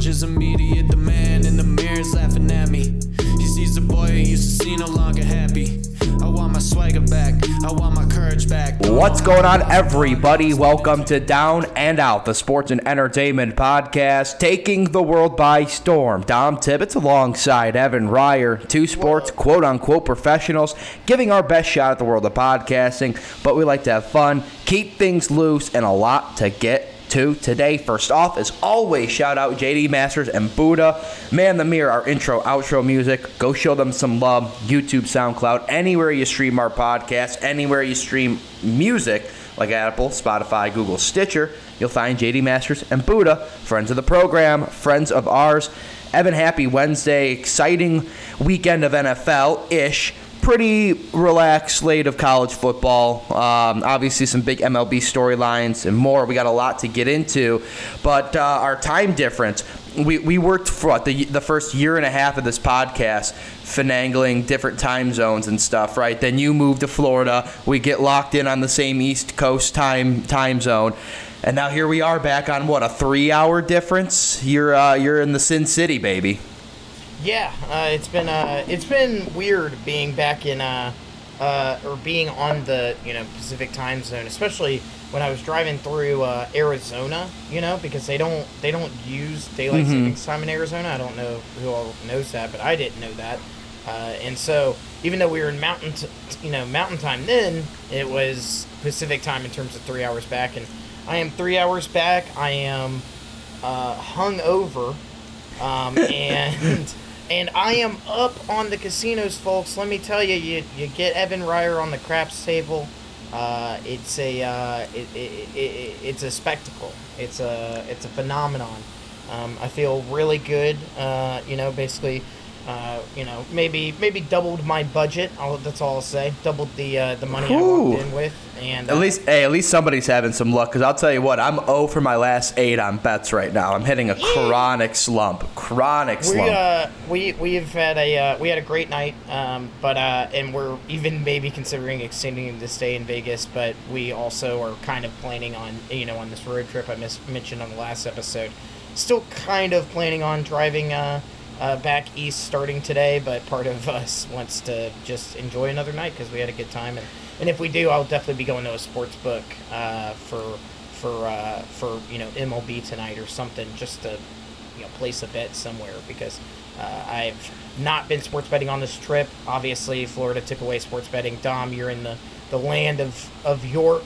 challenges immediate. The man in the mirror is laughing at me. He sees the boy he used to see no longer happy. I want my swagger back, I want my courage back. What's going on, everybody? Welcome to Down and Out, the sports and entertainment podcast, taking the world by storm. Dom Tibbetts alongside Evan Ryer, two sports quote unquote professionals, giving our best shot at the world of podcasting. But we like to have fun, keep things loose, and a lot to get to today. First off, as always, shout out JD Masters and Buddha. Man the Mirror, our intro, outro music. Go show them some love. YouTube, SoundCloud, anywhere you stream our podcast, anywhere you stream music, like Apple, Spotify, Google, Stitcher, you'll find JD Masters and Buddha, friends of the program, friends of ours. Evan, happy Wednesday. Exciting weekend of NFL ish pretty relaxed slate of college football. Um, obviously, some big MLB storylines and more. We got a lot to get into, but uh, our time difference. We, we worked for what, the the first year and a half of this podcast, finagling different time zones and stuff. Right? Then you move to Florida. We get locked in on the same East Coast time time zone. And now here we are back on what a three-hour difference. You're uh, you're in the Sin City, baby. Yeah, uh, it's been uh, it's been weird being back in uh, uh, or being on the you know Pacific time zone, especially when I was driving through uh, Arizona. You know, because they don't they don't use daylight Mhm. savings time in Arizona. I don't know who all knows that, but I didn't know that. Uh, and so even though we were in mountain t- you know mountain time then, it was Pacific time in terms of three hours back, and I am three hours back. I am uh, hung over, um, and and I am up on the casinos, folks. Let me tell you, you you get Evan Ryer on the craps table. Uh, it's a uh, it, it, it, it's a spectacle. It's a it's a phenomenon. Um, I feel really good. Uh, you know, basically. Uh, you know, maybe maybe doubled my budget. I'll, that's all I'll say. Doubled the uh, the money I walked in with, and At uh, least, hey, at least somebody's having some luck. Cause I'll tell you what, I'm 0 for my last eight on bets right now. I'm hitting a chronic slump. Chronic We slump. uh we we've had a uh, we had a great night, um, but uh, and we're even maybe considering extending the stay in Vegas, but we also are kind of planning on you know on this road trip I mis- mentioned on the last episode, still kind of planning on driving uh, back east starting today, but part of us wants to just enjoy another night because we had a good time, and and if we do, I'll definitely be going to a sports book uh, for for uh, for you know MLB tonight or something just to you know place a bet somewhere because uh, I've not been sports betting on this trip. Obviously, Florida took away sports betting. Dom, you're in the, the land of, of York,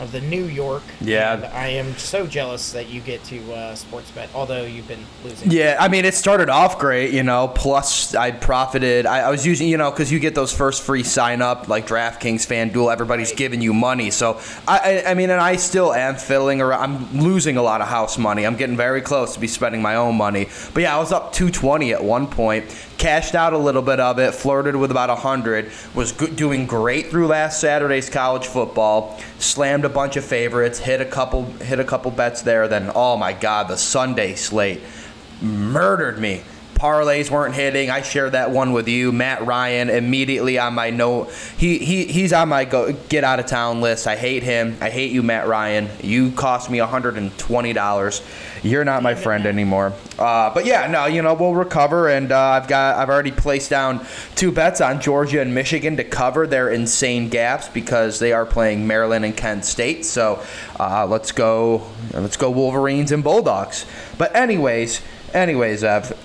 of the New York. Yeah. and I am so jealous that you get to uh, sports bet, although you've been losing. Yeah, I mean, it started off great, you know. Plus, I profited. I, I was using, you know, because you get those first free sign up, like DraftKings, FanDuel. Everybody's giving you money. So, I, I, I mean, and I still am fiddling around. I'm losing a lot of house money. I'm getting very close to be spending my own money. But yeah, I was up 220 at one point. Cashed out a little bit of it, flirted with about 100. Was doing great through last Saturday's college football. Slammed a bunch of favorites, hit a couple, hit a couple bets there. Then, oh my God, the Sunday slate murdered me. Parlays weren't hitting. I shared that one with you, Matt Ryan. Immediately on my note, he, he he's on my go get out of town list. I hate him. I hate you, Matt Ryan. You cost me hundred and twenty dollars. You're not my friend anymore. Uh, but yeah, no, you know we'll recover, and uh, I've got I've already placed down two bets on Georgia and Michigan to cover their insane gaps because they are playing Maryland and Kent State. So uh, let's go let's go Wolverines and Bulldogs. But anyways, anyways, Ev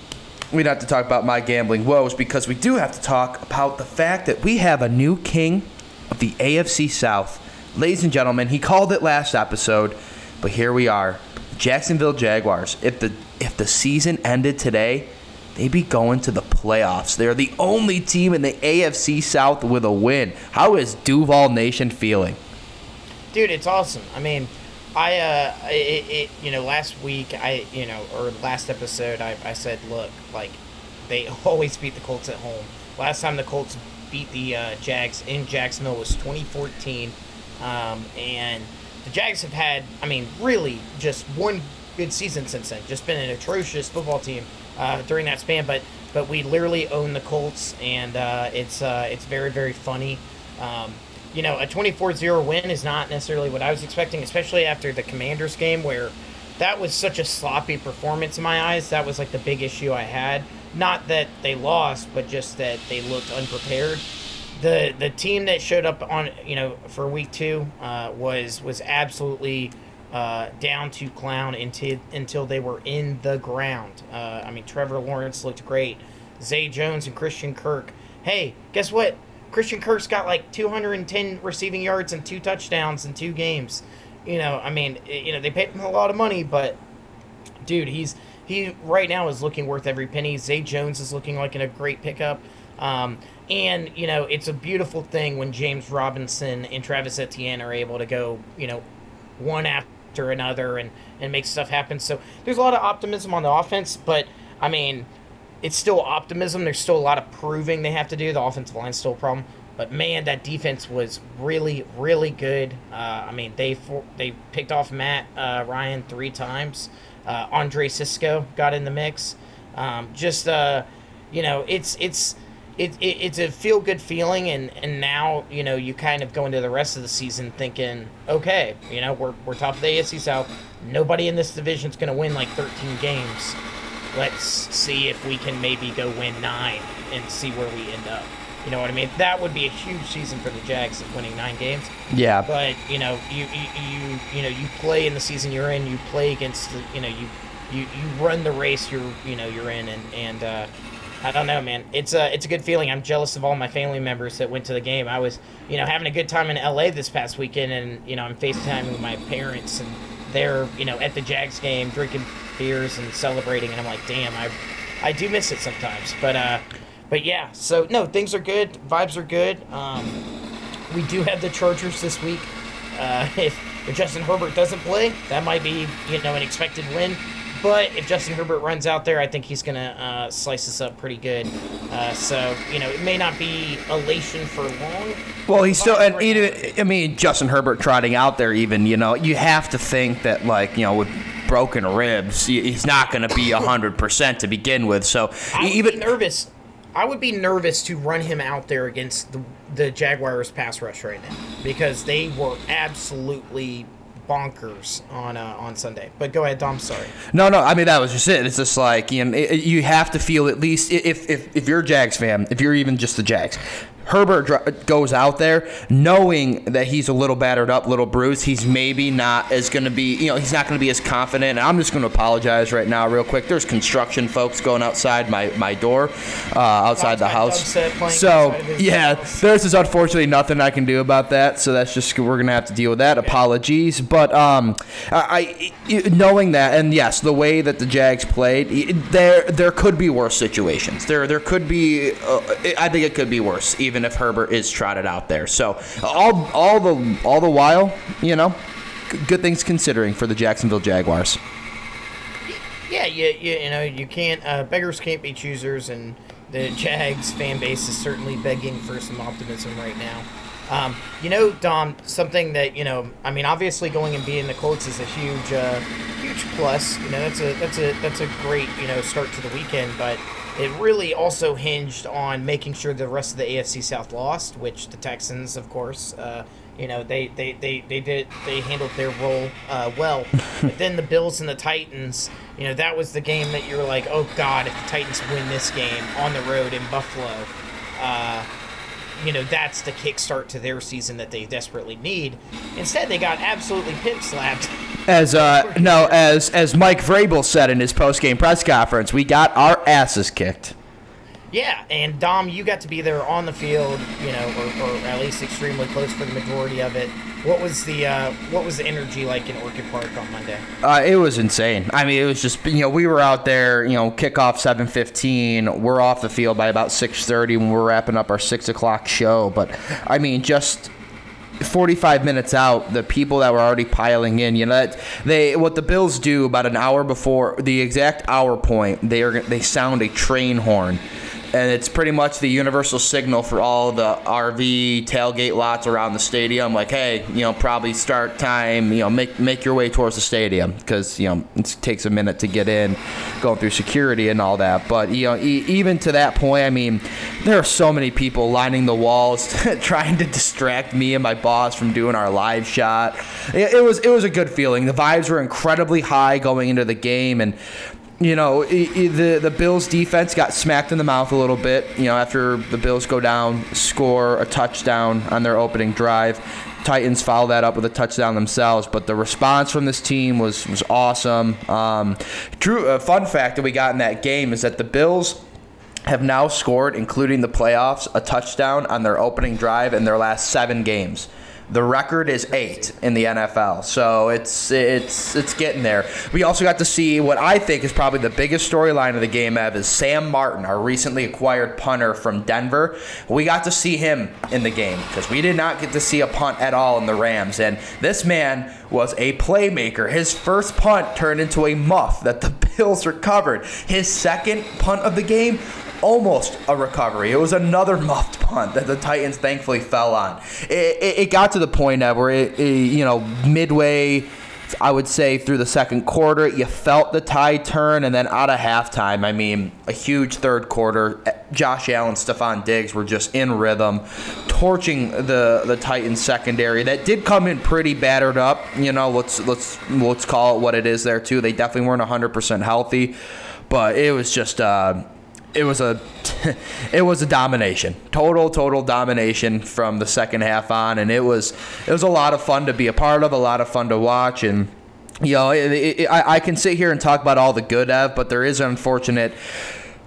we don't have to talk about my gambling woes because we do have to talk about the fact that we have a new king of the AFC South. Ladies and gentlemen, he called it last episode, but here we are. Jacksonville Jaguars. If the if the season ended today, they'd be going to the playoffs. They're the only team in the AFC South with a win. How is Duval Nation feeling? dude it's awesome i mean i uh it, it you know last week i you know or last episode i, I said look like they always beat the colts at home last time the colts beat the uh, jags in jacksonville was 2014 um, and the Jags have had, I mean, really just one good season since then. Just been an atrocious football team uh, during that span, but but we literally own the Colts, and uh, it's uh, it's very very funny. Um, you know, a 24-0 win is not necessarily what I was expecting, especially after the Commanders game where that was such a sloppy performance in my eyes. That was like the big issue I had. Not that they lost, but just that they looked unprepared. The the team that showed up on you know for week two uh, was was absolutely uh, down to clown until until they were in the ground. Uh, I mean, Trevor Lawrence looked great. Zay Jones and Christian Kirk. Hey, guess what? Christian Kirk's got like 210 receiving yards and two touchdowns in two games. You know, I mean, you know, they paid him a lot of money, but dude, he's he right now is looking worth every penny. Zay Jones is looking like in a great pickup. Um, and you know, it's a beautiful thing when James Robinson and Travis Etienne are able to go, you know, one after another and and make stuff happen. So there's a lot of optimism on the offense, but I mean, it's still optimism. There's still a lot of proving they have to do. The offensive line's still a problem. But man, that defense was really, really good. Uh, I mean, they for, they picked off Matt uh, Ryan three times. Uh, Andre Cisco got in the mix. Um, just uh, you know, it's it's it, it, it's a feel good feeling, and and now you know you kind of go into the rest of the season thinking, okay, you know, we're we're top of the AFC South. Nobody in this division is going to win like 13 games. Let's see if we can maybe go win nine and see where we end up. You know what I mean? That would be a huge season for the Jags of winning nine games. Yeah. But you know, you you you, you know you play in the season you're in. You play against the you know you you, you run the race you're you know you're in and and uh, I don't know, man. It's a it's a good feeling. I'm jealous of all my family members that went to the game. I was you know having a good time in LA this past weekend, and you know I'm FaceTiming with my parents and they're you know at the Jags game drinking beers and celebrating, and I'm like, damn, I I do miss it sometimes, but uh but yeah, so no, things are good. Vibes are good. Um, we do have the Chargers this week. Uh, if, if Justin Herbert doesn't play, that might be you know an expected win. But if Justin Herbert runs out there, I think he's gonna uh, slice us up pretty good. Uh, so you know, it may not be elation for long. Well, he's still, and even, I mean, Justin Herbert trotting out there, even, you know, you have to think that, like, you know, with broken ribs, he's not going to be 100% to begin with. So, even. nervous. I would be nervous to run him out there against the, the Jaguars pass rush right now because they were absolutely bonkers on uh, on Sunday. But go ahead, Dom. Sorry. No, no. I mean, that was just it. It's just like you know, it, you have to feel at least if, if if you're a Jags fan, if you're even just the Jags, Herbert dr- goes out there knowing that he's a little battered up, little bruised. He's maybe not as going to be, you know, he's not going to be as confident. And I'm just going to apologize right now, real quick. There's construction folks going outside my, my door, uh, outside the house. So, yeah, there's just unfortunately nothing I can do about that. So that's just, we're going to have to deal with that. Apologies. But um, I, I, knowing that, and yes, the way that the Jags played, there there could be worse situations. There, there could be, uh, I think it could be worse, even even if Herbert is trotted out there. So all all the all the while, you know, good things considering for the Jacksonville Jaguars. Yeah, you, you, you know you can't uh, beggars can't be choosers, and the Jags fan base is certainly begging for some optimism right now. Um, you know, Dom, something that you know, I mean, obviously going and beating the Colts is a huge, uh, huge plus. You know, that's a that's a that's a great you know start to the weekend, but it really also hinged on making sure the rest of the AFC South lost, which the Texans, of course, uh, you know, they, they, they, they did they handled their role uh, well. but then the Bills and the Titans, you know, that was the game that you were like, oh God, if the Titans win this game on the road in Buffalo, uh, you know, that's the kickstart to their season that they desperately need. Instead, they got absolutely pimp slapped. As uh, no, as as Mike Vrabel said in his post game press conference, we got our asses kicked. Yeah, and Dom, you got to be there on the field, you know, or, or at least extremely close for the majority of it. What was the uh, what was the energy like in Orchard Park on Monday? Uh, it was insane. I mean, it was just you know we were out there, you know, kickoff seven fifteen. We're off the field by about six thirty when we're wrapping up our six o'clock show. But I mean, just 45 minutes out, the people that were already piling in, you know, that they what the Bills do about an hour before the exact hour point, they are they sound a train horn and it's pretty much the universal signal for all the RV tailgate lots around the stadium. Like, hey, you know, probably start time. You know, make make your way towards the stadium because you know it takes a minute to get in, going through security and all that. But you know, e- even to that point, I mean, there are so many people lining the walls trying to distract me and my boss from doing our live shot. It, it was it was a good feeling. The vibes were incredibly high going into the game, and you know, the the Bills defense got smacked in the mouth a little bit. You know, after the Bills go down, score a touchdown on their opening drive. Titans follow that up with a touchdown themselves, but the response from this team was was awesome. Um, true, a fun fact that we got in that game is that the Bills have now scored, including the playoffs, a touchdown on their opening drive in their last seven games. The record is eight in the NFL, so it's it's it's getting there. We also got to see what I think is probably the biggest storyline of the game. Ev is Sam Martin, our recently acquired punter from Denver. We got to see him in the game because we did not get to see a punt at all in the Rams, and this man was a playmaker. His first punt turned into a muff that the Bills recovered. His second punt of the game almost a recovery. It was another muffed punt that the Titans thankfully fell on. It, it, it got to the point of where it, it, you know midway. I would say through the second quarter, you felt the tide turn, and then out of halftime, I mean, a huge third quarter. Josh Allen, Stefon Diggs were just in rhythm, torching the the Titans secondary. That did come in pretty battered up. You know, let's let's let's call it what it is there too. They definitely weren't 100% healthy, but it was just. Uh, it was a it was a domination. Total total domination from the second half on and it was it was a lot of fun to be a part of a lot of fun to watch and you know it, it, I, I can sit here and talk about all the good of but there is an unfortunate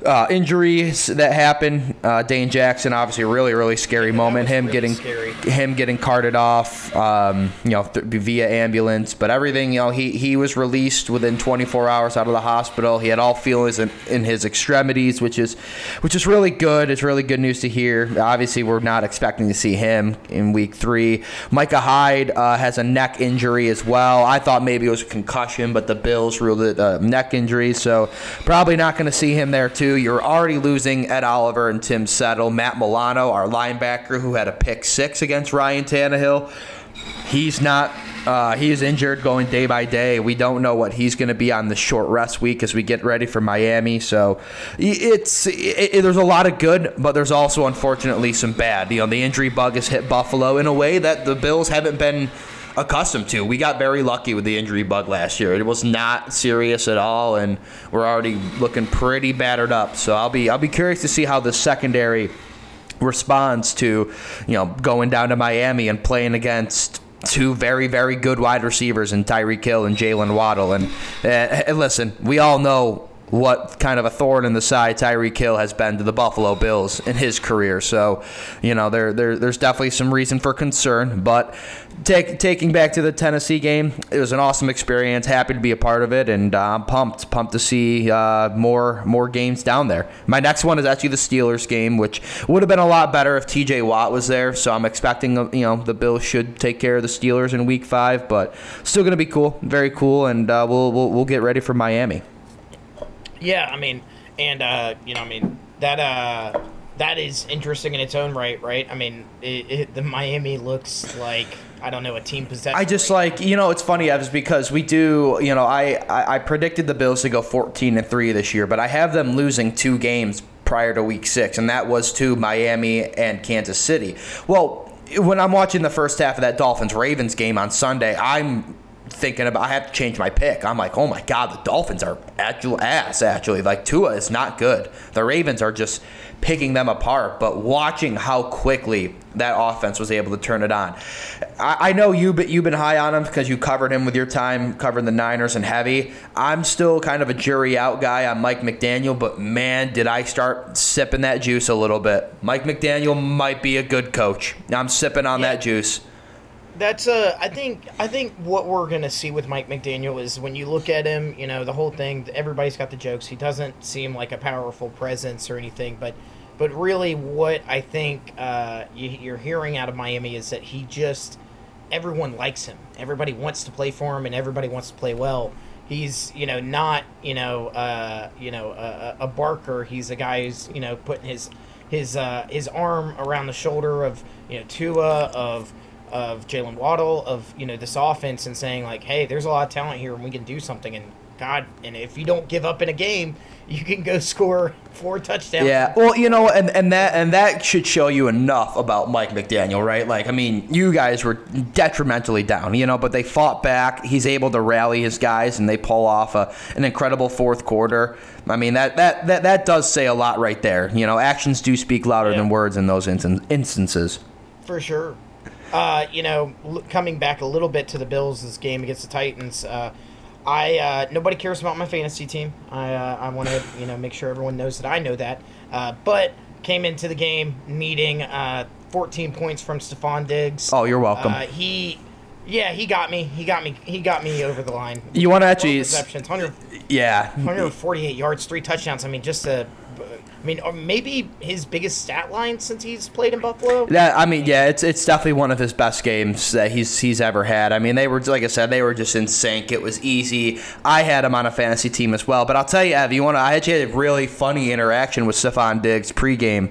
uh, injuries that happen. Uh, Dane Jackson, obviously, a really, really scary yeah, moment. Him really getting scary. him getting carted off, um, you know, th- via ambulance. But everything, you know, he he was released within 24 hours out of the hospital. He had all feelings in, in his extremities, which is which is really good. It's really good news to hear. Obviously, we're not expecting to see him in week three. Micah Hyde uh, has a neck injury as well. I thought maybe it was a concussion, but the Bills ruled it a neck injury, so probably not going to see him there too. You're already losing Ed Oliver and Tim Settle. Matt Milano, our linebacker, who had a pick six against Ryan Tannehill. He's not. Uh, he's injured going day by day. We don't know what he's going to be on the short rest week as we get ready for Miami. So it's it, it, there's a lot of good, but there's also unfortunately some bad. You know, the injury bug has hit Buffalo in a way that the Bills haven't been accustomed to. We got very lucky with the injury bug last year. It was not serious at all, and we're already looking pretty battered up. So I'll be I'll be curious to see how the secondary responds to you know going down to Miami and playing against two very, very good wide receivers in Tyreek Hill and Jaylen Waddle. And, uh, listen, we all know what kind of a thorn in the side Tyreek Hill has been to the Buffalo Bills in his career. So, you know, there, there there's definitely some reason for concern. But take, taking back to the Tennessee game, it was an awesome experience. Happy to be a part of it, and uh, I'm pumped, pumped to see uh, more more games down there. My next one is actually the Steelers game, which would have been a lot better if T.J. Watt was there. So I'm expecting, you know, the Bills should take care of the Steelers in Week Five, but still going to be cool, very cool, and uh, we'll, we'll we'll get ready for Miami. Yeah, I mean, and uh, you know, I mean that uh, that is interesting in its own right, right? I mean, it, it, the Miami looks like I don't know a team possession. I just like you know it's funny Evans because we do you know I, I I predicted the Bills to go 14 and three this year, but I have them losing two games prior to Week Six, and that was to Miami and Kansas City. Well. When I'm watching the first half of that Dolphins Ravens game on Sunday, I'm thinking about I have to change my pick. I'm like, oh my god, the Dolphins are actual ass. Actually, like Tua is not good. The Ravens are just picking them apart. But watching how quickly that offense was able to turn it on, I, I know you, but you've been high on him because you covered him with your time covering the Niners and heavy. I'm still kind of a jury out guy on Mike McDaniel, but man, did I start sipping that juice a little bit. Mike McDaniel might be a good coach. I'm sipping on yeah. that juice that's uh I think I think what we're gonna see with Mike McDaniel is when you look at him, you know, the whole thing. Everybody's got the jokes. He doesn't seem like a powerful presence or anything, but but really, what I think uh, you, are hearing out of Miami is that he just everyone likes him. Everybody wants to play for him, and everybody wants to play well. He's you know not you know uh, you know a, a barker. He's a guy who's you know putting his his uh, his arm around the shoulder of you know Tua of of Jaylen Waddle of you know this offense and saying like, hey, there's a lot of talent here and we can do something. And God, and if you don't give up in a game, you can go score four touchdowns. Yeah, well, you know, and, and that and that should show you enough about Mike McDaniel, right? Like, I mean, you guys were detrimentally down, you know, but they fought back. He's able to rally his guys, and they pull off a, an incredible fourth quarter. I mean, that, that that that does say a lot right there. You know, actions do speak louder Yeah. than words in those instan- instances. For sure. Uh, you know, l- coming back a little bit to the Bills, this game against the Titans. Uh, I uh, nobody cares about my fantasy team. I uh, I want to you know make sure everyone knows that I know that. Uh, but came into the game needing uh, 14 points from Stefon Diggs. Oh, you're welcome. Uh, he, yeah, he got me. He got me. He got me over the line. You wanna actually- receptions, 100, Yeah, 148 yards, three touchdowns. I mean, just a. I mean, or maybe his biggest stat line since he's played in Buffalo. That I mean, yeah, it's it's definitely one of his best games that he's he's ever had. I mean, they were like I said, they were just in sync. It was easy. I had him on a fantasy team as well. But I'll tell you, Ev, you want to? I actually had a really funny interaction with Stefon Diggs pregame.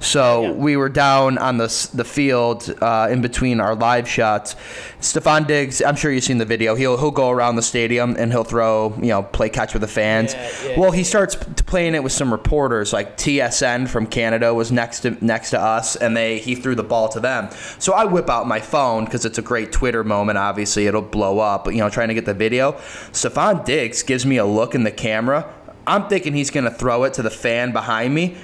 So Yeah. we were down on the the field uh, in between our live shots. Stefon Diggs, I'm sure you've seen the video. He'll he'll go around the stadium and he'll throw you know play catch with the fans. Yeah, yeah. well, he starts playing it with some reporters like TSN from Canada was next to next to us and they he threw the ball to them. So I whip out my phone because it's a great Twitter moment. Obviously, it'll blow up. You know, trying to get the video. Stefon Diggs gives me a look in the camera. I'm thinking he's gonna throw it to the fan behind me.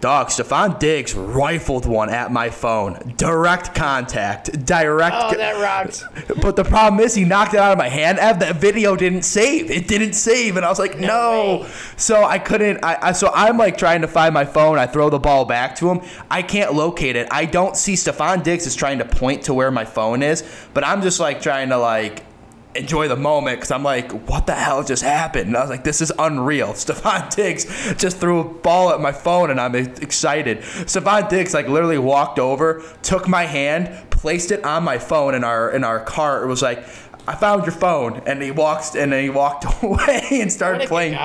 Dog, Stefon Diggs rifled one at my phone. Direct contact. Direct. Oh, that rocks. But the problem is, he knocked it out of my hand. Ev, that video didn't save. It didn't save, and I was like, No no. So I couldn't. I, I so I'm like trying to find my phone. I throw the ball back to him. I can't locate it. I don't see Stefon Diggs is trying to point to where my phone is, but I'm just like trying to like enjoy the moment because I'm like, what the hell just happened? And I was like, this is unreal. Stefon Diggs just threw a ball at my phone and I'm excited. Stefon Diggs like literally walked over, took my hand, placed it on my phone in our in our car. It was like. I found your phone, and he walks, and then he walked away and started playing,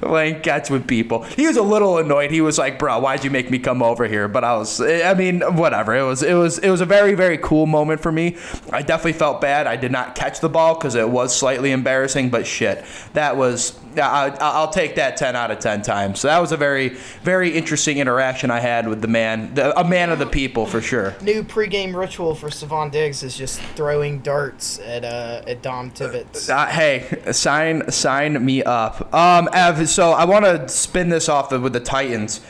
playing catch with people. He was a little annoyed. He was like, "Bro, why'd you make me come over here?" But I was, I mean, whatever. It was, it was, it was a very, very cool moment for me. I definitely felt bad. I did not catch the ball because it was slightly embarrassing. But shit, that was. I, I'll take that ten out of ten times. So that was a very, very interesting interaction I had with the man, the, a man of the people for sure. New pregame ritual for Stefon Diggs is just throwing darts at uh at Dom Tibbetts. Uh, hey, sign sign me up. Um, Ev, so I want to spin this off with the Titans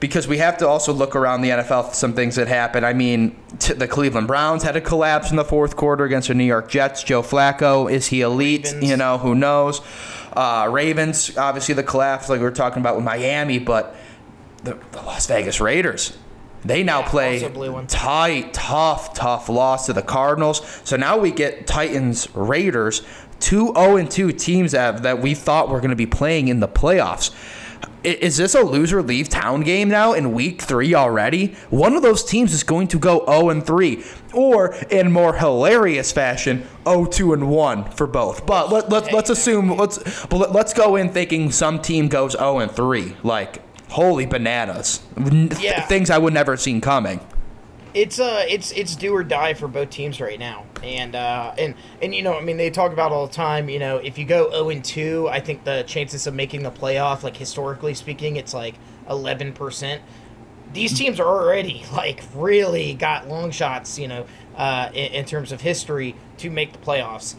because we have to also look around the NFL for some things that happen. I mean, t- the Cleveland Browns had a collapse in the fourth quarter against the New York Jets. Joe Flacco is he elite? Ravens. You know, who knows? Uh, Ravens, obviously the collapse, like we were talking about with Miami, but the, the Las Vegas Raiders. They now Yeah, play also blew one. tight, tough, tough loss to the Cardinals. So now we get Titans, Raiders, two 0 and 2 teams that, that we thought were going to be playing in the playoffs. Is this a loser leave town game now in week three already? One of those teams is going to go 0 and 3, or in more hilarious fashion, 0 2 and 1 for both. But let, let, let's assume let's but let's go in thinking some team goes 0 and 3. Like holy bananas, Yeah. things I would never have seen coming. It's uh it's it's do or die for both teams right now. And uh and and you know, I mean they talk about all the time, you know, if you go 0 and 2, I think the chances of making the playoff like historically speaking, it's like 11%. These teams are already like really got long shots, you know, uh in, in terms of history to make the playoffs.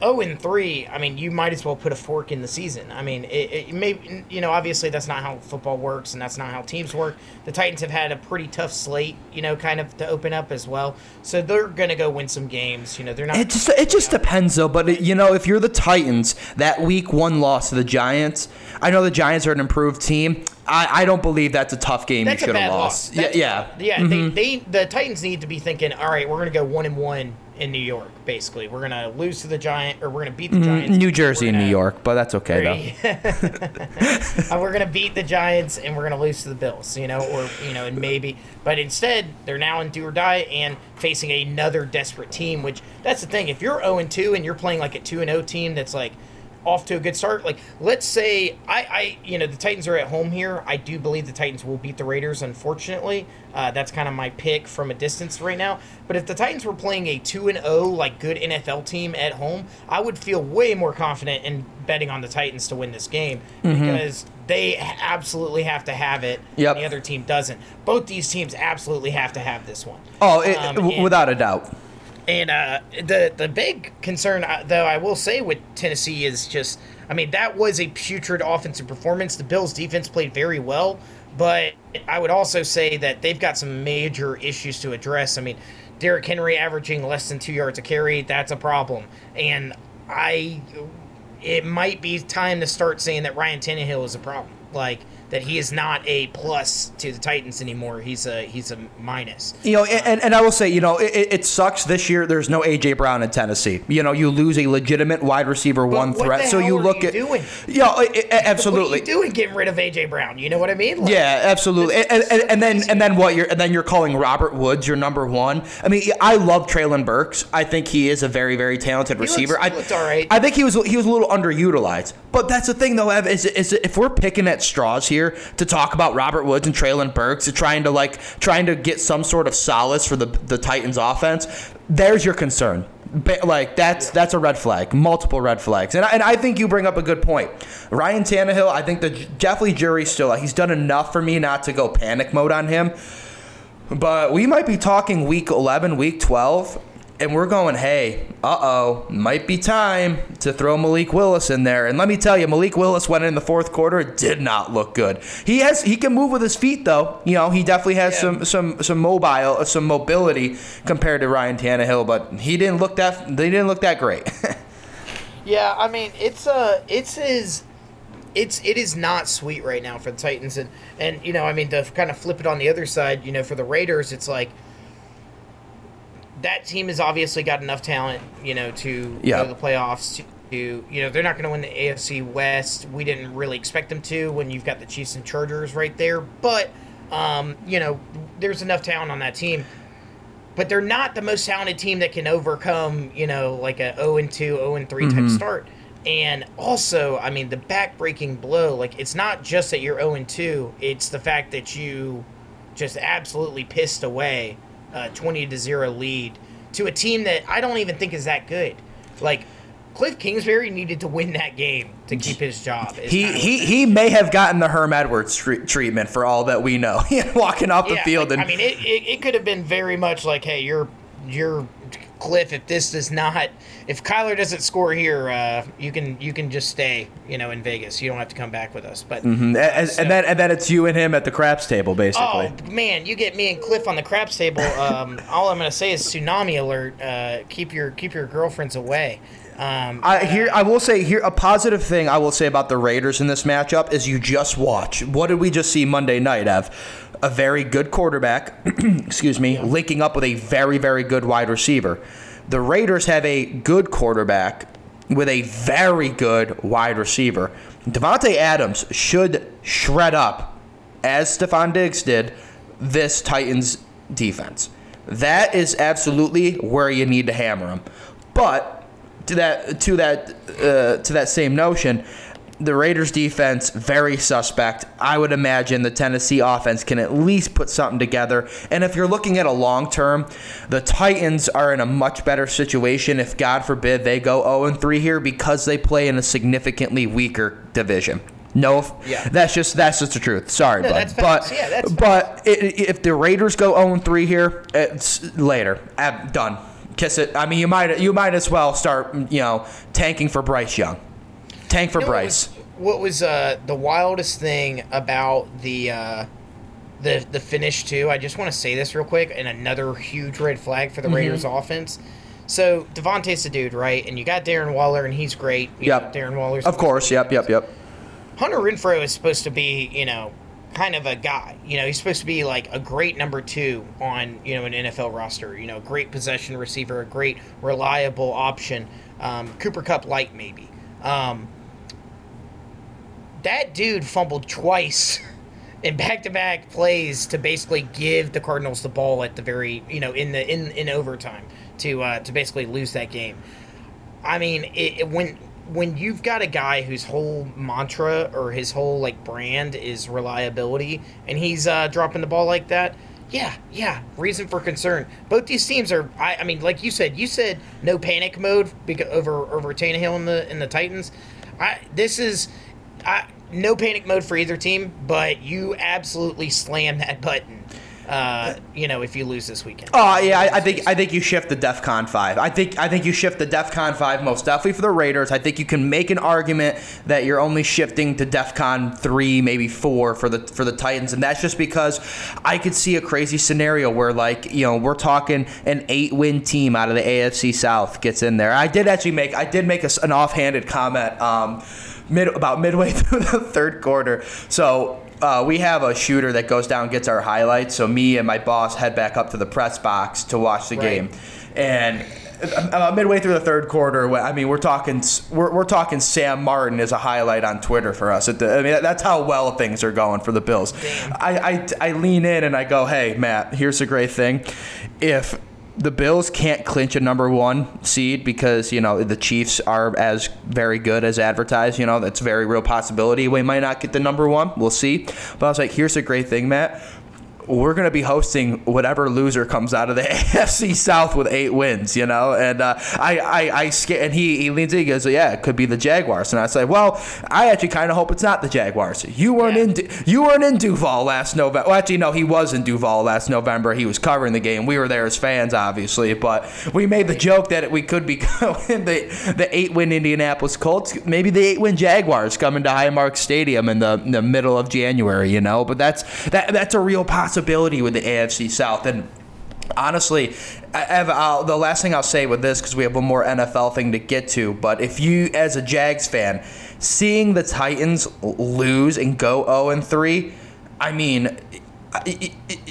0 and 3, I mean, you might as well put a fork in the season. I mean, it, it may, you know, obviously that's not how football works and that's not how teams work. The Titans have had a pretty tough slate, you know, kind of to open up as well. So they're going to go win some games. You know, they're not. It just it just depends though. But you know, if you're the Titans, that week one loss to the Giants, I know the Giants are an improved team. I, I don't believe that's a tough game that's you should have lost. loss. Yeah, That's- yeah. Yeah, Mhm. they, they, the Titans need to be thinking, all right, we're going to go 1 and 1 in New York, basically. We're going to lose to the Giant, or we're going to beat the Giants. Mm-hmm. New Jersey and New York, but that's okay though. Uh, we're gonna beat the Giants and we're gonna lose to the Bills, you know, or you know, and maybe. But instead, they're now in do or die and facing another desperate team. Which that's the thing. If you're 0 and 2 and you're playing like a 2 and 0 team that's like off to a good start. Like, let's say I, I, you know, the Titans are at home here. I do believe the Titans will beat the Raiders. Unfortunately, uh, that's kind of my pick from a distance right now. But if the Titans were playing a two and zero like good NFL team at home, I would feel way more confident in betting on the Titans to win this game Mm-hmm. because they absolutely have to have it. Yep. And the other team doesn't. Both these teams absolutely have to have this one. Oh, it, Um, w- without a doubt. And uh, the the big concern, uh, though, I will say with Tennessee is just, I mean, that was a putrid offensive performance. The Bills' defense played very well, but I would also say that they've got some major issues to address. I mean, Derrick Henry averaging less than two yards a carry, that's a problem. And I, it might be time to start saying that Ryan Tannehill is a problem. Like, that he is not a plus to the Titans anymore. He's a he's a minus. You know, and, and I will say, you know, it, it- sucks this year. There's no AJ Brown in Tennessee. You know, you lose a legitimate wide receiver one what threat. so you are look you at, doing? yeah, i- i- absolutely. What are you doing getting rid of AJ Brown? You know what I mean? Like, Yeah, absolutely. And, and, and then and then what? You're and then you're calling Robert Woods your number one. I mean, I love Treylon Burks. I think he is a very very talented looks- receiver. he I, looked all right. I think he was he was a little underutilized. But that's the thing though, Ev, is, is if we're picking at straws here to talk about Robert Woods and Treylon Burks, trying to like trying to get some sort of solace for the the Titans offense, there's your concern. Like that's that's a red flag, multiple red flags, and I, and I think you bring up a good point. Ryan Tannehill, I think the definitely jury's still out. He's done enough for me not to go panic mode on him, but we might be talking week eleven, week twelve, and we're going, hey, uh oh, might be time to throw Malik Willis in there. And let me tell you, Malik Willis went in the fourth quarter, it did not look good. He has he can move with his feet though. You know, he definitely has Yeah. some some some mobile some mobility compared to Ryan Tannehill, but he didn't look that they didn't look that great. Yeah, I mean, it's uh it's his it's it is not sweet right now for the Titans and and you know, I mean, to kind of flip it on the other side, you know, for the Raiders, it's like that team has obviously got enough talent, you know, to Yeah. go to the playoffs. To, to you know, they're not going to win the AFC West. We didn't really expect them to when you've got the Chiefs and Chargers right there, but um, you know, there's enough talent on that team but they're not the most talented team that can overcome, you know, like a 0 and 2, 0 and 3 type start. And also, I mean, the back-breaking blow, like it's not just that you're 0 and 2, it's the fact that you just absolutely pissed away a 20 to 0 lead to a team that I don't even think is that good. Like Cliff Kingsbury needed to win that game to keep his job. he he he may have gotten the Herm Edwards tre- treatment for all that we know. Walking off the Yeah, field like, and I mean, it, it, it could have been very much like, hey, you're you're Cliff. If this does not, if Kyler doesn't score here, uh, you can you can just stay, you know, in Vegas. You don't have to come back with us. But and, and, so- and then and then it's you and him at the craps table basically. Oh man, you get me and Cliff on the craps table. Um, all I'm gonna say is tsunami alert. Uh, keep your keep your girlfriends away. Um, I here I will say here a positive thing I will say about the Raiders in this matchup is you just watch. What did we just see Monday night, Ev? A very good quarterback, excuse me, linking up with a very very good wide receiver. The Raiders have a good quarterback with a very good wide receiver. Davante Adams should shred up as Stefon Diggs did this Titans defense. That is absolutely where you need to hammer him. But to that to that uh, to that same notion, the Raiders defense very suspect. I would imagine the Tennessee offense can at least put something together. And if you're looking at a long term, the Titans are in a much better situation if God forbid they go 0 and 3 here because they play in a significantly weaker division. No, Yeah. that's just that's just the truth. Sorry, No, bud. but Yeah, but i- i- if the Raiders go 0 and 3 here, it's later. Ab- done. Kiss it. I mean, you might you might as well start you know tanking for Bryce Young. Tank for You know what Bryce. was- What was, uh, the wildest thing about the uh, the the finish too? I just want to say this real quick, and another huge red flag for the Mm-hmm. Raiders offense. So Davante's the dude, right? And you got Darren Waller, and he's great. You Yep. Darren Waller's Of course. Yep. Yep. Yep. Hunter Renfrow is supposed to be, you know, kind of a guy. You know, he's supposed to be like a great number two on, you know, an NFL roster. You know, great possession receiver, a great reliable option. Um, Cooper Kupp light maybe. Um, that dude fumbled twice in back-to-back plays to basically give the Cardinals the ball at the very, you know, in the in in overtime to uh, to basically lose that game. I mean, it, it, when when you've got a guy whose whole mantra or his whole like brand is reliability, and he's uh, dropping the ball like that, yeah, yeah, reason for concern. Both these teams are. I, I mean, like you said, you said no panic mode because over over Tannehill in the in the Titans. I this is, I no panic mode for either team, but you absolutely slam that button uh, you know, if you lose this weekend. Oh yeah, I, I, think I think you shift the DefCon five. I think I think you shift the DefCon five most definitely for the Raiders. I think you can make an argument that you're only shifting to DefCon three, maybe four for the for the Titans, and that's just because I could see a crazy scenario where like you know we're talking an eight win team out of the AFC South gets in there. I did actually make I did make a, an offhanded comment. Um, Mid, about midway through the third quarter. So uh, we have a shooter that goes down and gets our highlights. So me and my boss head back up to the press box to watch the right. game, and uh, about midway through the third quarter, I mean, we're talking we're, we're talking Sam Martin is a highlight on Twitter for us. The, I mean, that's how well things are going for the Bills. I, I, I lean in and I go, hey Matt, here's a great thing, if the Bills can't clinch a number one seed because you know the Chiefs are as very good as advertised. You know that's very real possibility. We might not get the number one. We'll see. But I was like, here's a great thing, Matt we're going to be hosting whatever loser comes out of the AFC South with eight wins, you know. And uh, I, I, I, and he, he leans in, he goes, yeah, it could be the Jaguars. And I say, well, I actually kind of hope it's not the Jaguars. You weren't yeah. in, you weren't in Duval last November. Well, actually, no, he was in Duval last November. He was covering the game. We were there as fans, obviously, but we made the joke that we could be the the eight win Indianapolis Colts, maybe the eight win Jaguars coming to Highmark Stadium in the, in the middle of January, you know. But that's that that's a real possibility possibility with the AFC South. And honestly, Ev, the last thing I'll say with this, because we have one more NFL thing to get to, but if you, as a Jags fan, seeing the Titans lose and go 0 and 3, I mean,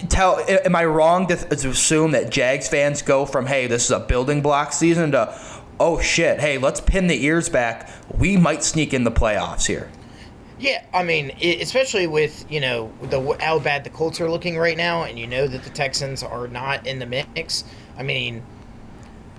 tell am I wrong to, to assume that Jags fans go from hey this is a building block season to oh shit hey let's pin the ears back we might sneak in the playoffs here yeah, I mean, especially with you know the how bad the Colts are looking right now, and you know that the Texans are not in the mix. I mean,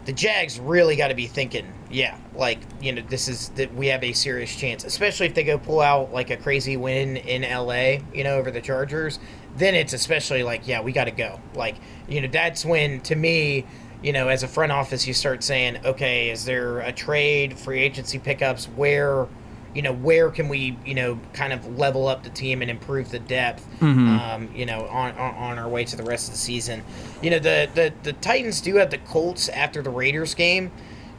the Jags really got to be thinking, yeah, like you know, this is that we have a serious chance, especially if they go pull out like a crazy win in LA, you know, over the Chargers. Then it's especially like, yeah, we got to go. Like, you know, that's when to me you know, as a front office, you start saying, okay, is there a trade, free agency pickups, where you know, where can we, you know, kind of level up the team and improve the depth, mm-hmm. um, you know, on, on, on our way to the rest of the season. You know, the, the, the Titans do have the Colts after the Raiders game.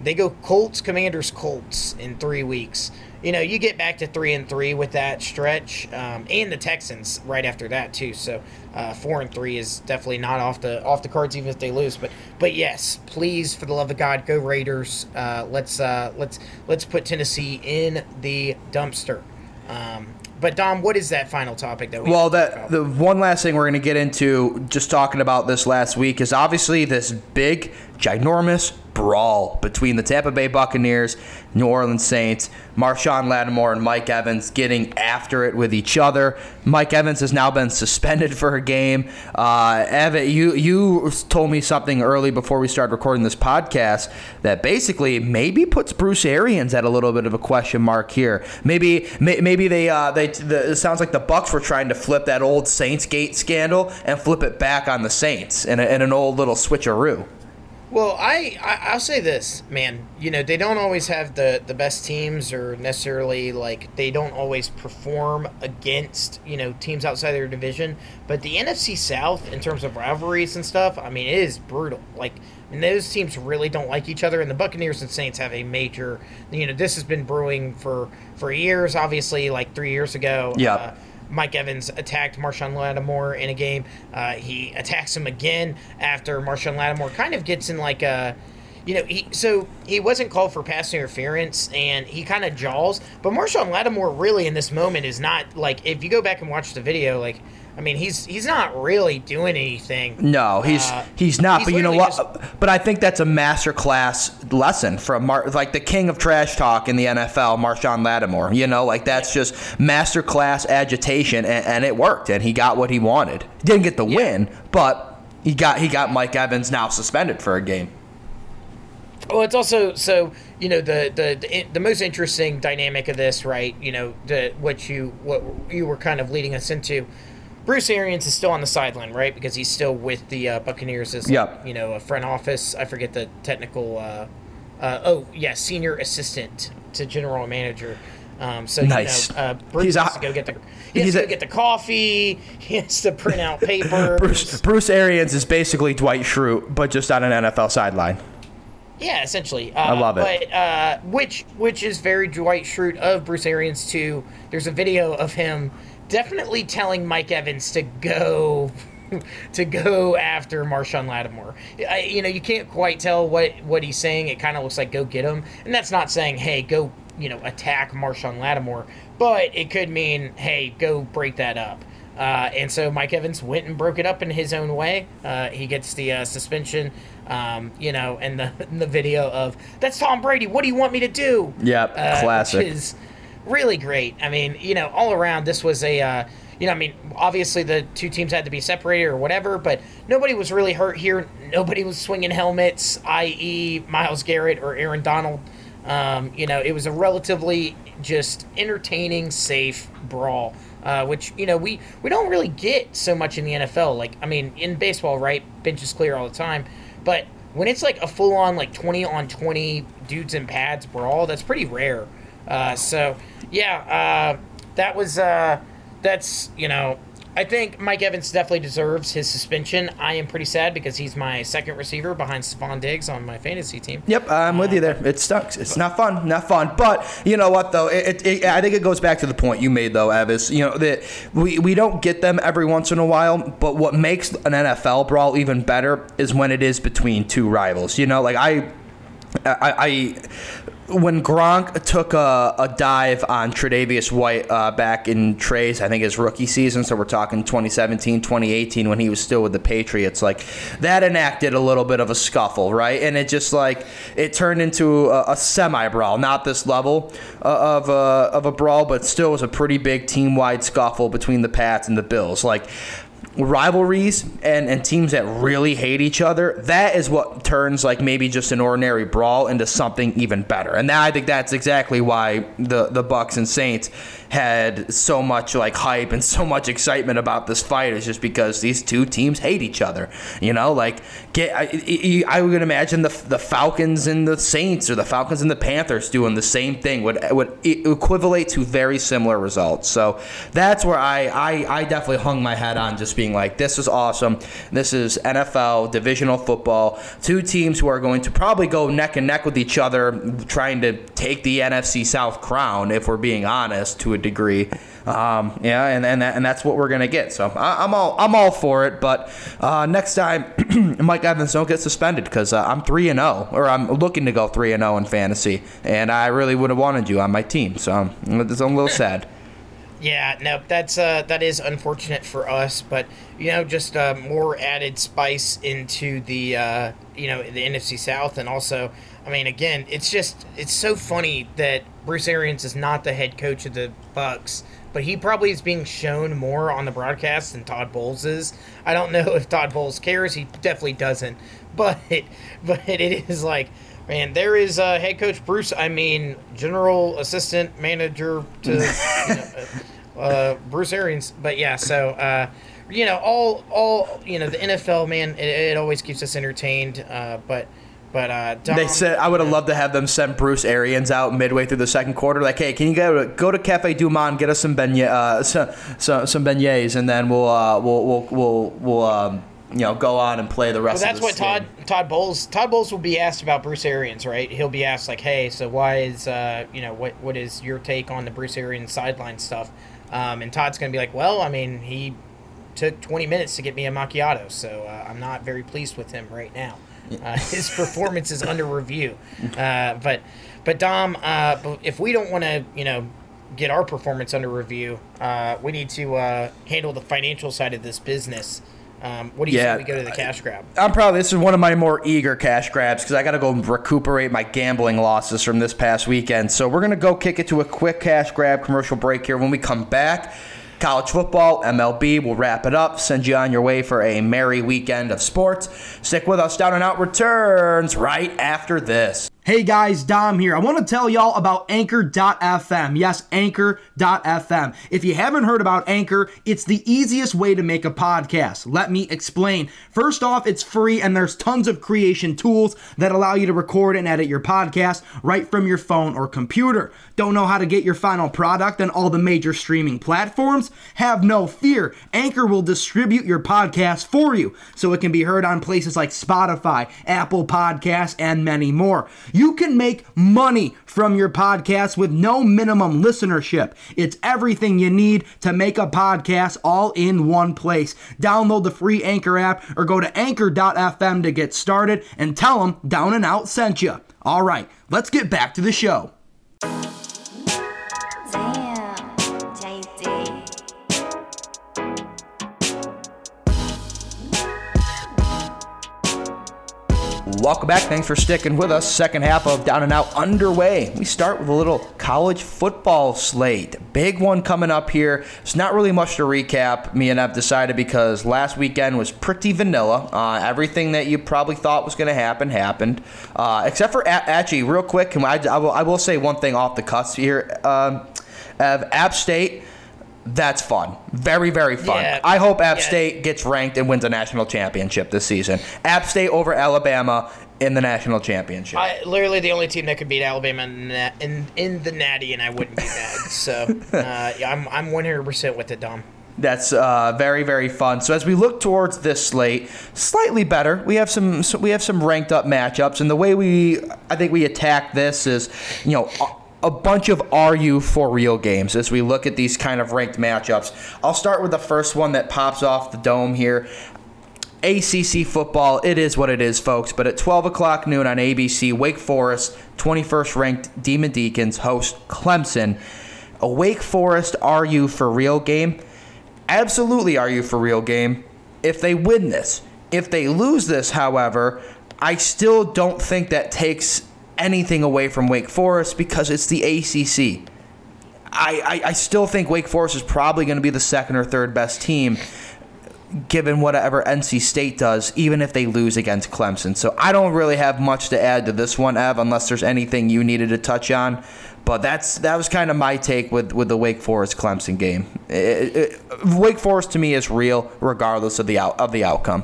They go Colts, Commanders, Colts in three weeks you know, you get back to three and three with that stretch, um, and the Texans right after that too. So uh, four and three is definitely not off the off the cards, even if they lose. But but yes, please, for the love of God, go Raiders. Uh, let's uh, let's let's put Tennessee in the dumpster. Um, but Dom, what is that final topic that we? Well, that the one last thing we're going to get into, just talking about this last week, is obviously this big, ginormous brawl between the Tampa Bay Buccaneers, New Orleans Saints, Marshon Lattimore and Mike Evans getting after it with each other. Mike Evans has now been suspended for a game. Uh, Evan, you you told me something early before we started recording this podcast that basically maybe puts Bruce Arians at a little bit of a question mark here. Maybe maybe they uh, they the, it sounds like the Bucks were trying to flip that old Saints Gate scandal and flip it back on the Saints in, a, in an old little switcheroo. Well, I, I will say this, man. You know, they don't always have the the best teams, or necessarily like they don't always perform against you know teams outside their division. But the NFC South, in terms of rivalries and stuff, I mean, it is brutal. Like, and those teams really don't like each other. And the Buccaneers and Saints have a major. You know, this has been brewing for for years. Obviously, like three years ago. Yeah. Uh, Mike Evans attacked Marshon Lattimore in a game. Uh, he attacks him again after Marshon Lattimore kind of gets in like a you know, he so he wasn't called for pass interference, and he kind of jaws. But Marshon Lattimore really in this moment is not like if you go back and watch the video, like I mean, he's he's not really doing anything. No, he's uh, he's not. He's but you know what? Just, but I think that's a master class lesson from Mar- like the king of trash talk in the NFL, Marshon Lattimore. You know, like that's yeah. just master class agitation, and, and, it worked, and he got what he wanted. Didn't get the yeah. win, but he got he got Mike Evans now suspended for a game Well, it's also so you know the the the, the most interesting dynamic of this, right? You know, the what you what you were kind of leading us into. Bruce Arians is still on the sideline, right? Because he's still with the uh, Buccaneers as Yep. you know a front office. I forget the technical. Uh, uh, oh yeah, senior assistant to general manager. Um, so Nice. you know, uh, Bruce He's has to go get the he has he's to a- go get the coffee. He has to print out paper. Bruce Bruce Arians is basically Dwight Schrute, but just on an NFL sideline. Yeah, essentially. Uh, I love it. But uh, which which is very Dwight Schrute of Bruce Arians too. There's a video of him definitely telling Mike Evans to go to go after Marshon Lattimore. I, you know, you can't quite tell what what he's saying. It kind of looks like go get him, and that's not saying hey go you know attack Marshon Lattimore, but it could mean hey go break that up. Uh, and so Mike Evans went and broke it up in his own way. Uh, he gets the uh, suspension, um, you know, and the the video of that's Tom Brady. What do you want me to do? Yep, Uh, classic. Which is really great. I mean, you know, all around this was a, uh, you know, I mean, obviously the two teams had to be separated or whatever, but nobody was really hurt here. Nobody was swinging helmets, i.e., Myles Garrett or Aaron Donald. Um, you know, it was a relatively just entertaining, safe brawl, uh, which you know we we don't really get so much in the NFL. Like, I mean, in baseball, right? benches clear all the time, but when it's like a full on like twenty on twenty dudes in pads brawl, that's pretty rare. Uh, so yeah, uh, that was uh, that's you know. I think Mike Evans definitely deserves his suspension. I am pretty sad because he's my second receiver behind Stefon Diggs on my fantasy team. Yep, I'm with you there. It sucks. It's not fun. Not fun. But you know what though? It, it, it, I think it goes back to the point you made though, Evis. You know that we, we don't get them every once in a while, but what makes an NFL brawl even better is when it is between two rivals. You know, like I I, I when Gronk took a, a dive on Tre'Davious White uh, back in Trey's, I think his rookie season, so we're talking 2017, 2018, when he was still with the Patriots, like that enacted a little bit of a scuffle, right? And it just like it turned into a, a semi brawl, not this level uh, of a, of a brawl, but still was a pretty big team wide scuffle between the Pats and the Bills. Like rivalries and, and teams that really hate each other, that is what turns like maybe just an ordinary brawl into something even better. And that, I think that's exactly why the the Bucks and Saints had so much like hype and so much excitement about this fight is just because these two teams hate each other. You know, like get I, I, would imagine the the Falcons and the Saints or the Falcons and the Panthers doing the same thing would would equivalent to very similar results. So that's where I I, I definitely hung my head on just being like this is awesome. This is NFL divisional football. Two teams who are going to probably go neck and neck with each other, trying to take the NFC South crown. If we're being honest, to a degree. Um, yeah, and and, that, and that's what we're gonna get. So I, I'm all I'm all for it. But uh, next time, Mike Evans don't get suspended because uh, I'm three and zero, or I'm looking to go three and zero in fantasy, and I really would have wanted you on my team. So it's a little sad. Yeah, no, that's uh, that is unfortunate for us, but you know, just uh, more added spice into the uh, you know the NFC South, and also, I mean, again, it's just it's so funny that Bruce Arians is not the head coach of the Bucks, but he probably is being shown more on the broadcast than Todd Bowles is. I don't know if Todd Bowles cares; he definitely doesn't. But but it is like. Man, there is uh, head coach Bruce. I mean, general assistant manager to you know, uh, Bruce Arians. But yeah, so uh, you know, all all you know, the NFL man, it, it always keeps us entertained. Uh, but but uh, Dom, They said I would have loved to have them send Bruce Arians out midway through the second quarter. Like, hey, can you go to, go to Cafe Du Monde, get us some beignet, uh, some, some some beignets, and then we'll uh, we'll we'll we'll, we'll um, you know go on and play the Well, rest. that's of what Todd game. Todd Bowles Todd Bowles will be asked about Bruce Arians, right? He'll be asked like, "Hey, so why is uh, you know what what is your take on the Bruce Arians sideline stuff?" Um, and Todd's gonna be like, "Well, I mean, he took 20 minutes to get me a macchiato, so uh, I'm not very pleased with him right now. Uh, his performance is under review, uh, but but Dom, uh, if we don't want to, you know." Get our performance under review. Uh, we need to uh, handle the financial side of this business. Um, what do you Yeah, say we go to the cash grab? I'm probably this is one of my more eager cash grabs because I got to go recuperate my gambling losses from this past weekend. So we're gonna go kick it to a quick cash grab commercial break here. When we come back, college football, MLB. We'll wrap it up, send you on your way for a merry weekend of sports. Stick with us. Down and Out returns right after this. Hey guys, Dom here. I want to tell y'all about Anchor.fm. Yes, Anchor.fm. If you haven't heard about Anchor, it's the easiest way to make a podcast. Let me explain. First off, it's free and there's tons of creation tools that allow you to record and edit your podcast right from your phone or computer. Don't know how to get your final product on all the major streaming platforms? Have no fear. Anchor will distribute your podcast for you so it can be heard on places like Spotify, Apple Podcasts, and many more. You can make money from your podcast with no minimum listenership. It's everything you need to make a podcast all in one place. Download the free Anchor app or go to anchor.fm to get started and tell them Down and Out sent you. All right, let's get back to the show. Welcome back. Thanks for sticking with us. Second half of Down and Out underway. We start with a little college football slate. Big one coming up here. It's not really much to recap. Me and Ev decided because last weekend was pretty vanilla. Uh, everything that you probably thought was going to happen happened, uh, except for actually, real quick. I, I, will, I will say one thing off the cuts here. Um, Ev, App State. That's fun. Very, very fun. Yeah. I hope App Yeah. State gets ranked and wins a national championship this season. App State over Alabama in the national championship. I, literally the only team that could beat Alabama in, the, in, in the Natty, and I wouldn't be mad. So uh, yeah, I'm I'm 100% with it, Dom. That's uh, very very fun. So as we look towards this slate, slightly better. We have some so we have some ranked up matchups, and the way we I think we attack this is, you know. A, bunch of are you for real games as we look at these kind of ranked matchups. I'll start with the first one that pops off the dome here. ACC football, it is what it is, folks. But at 12 o'clock noon on ABC, Wake Forest, 21st ranked Demon Deacons host Clemson. A Wake Forest are you for real game? Absolutely are you for real game if they win this. If they lose this, however, I still don't think that takes anything away from Wake Forest because it's the ACC. I, I, I still think Wake Forest is probably going to be the second or third best team given whatever NC State does, even if they lose against Clemson. So I don't really have much to add to this one, Ev, unless there's anything you needed to touch on. But that's that was kind of my take with, with the Wake Forest Clemson game. It- it- Wake Forest to me is real, regardless of the out, of the outcome.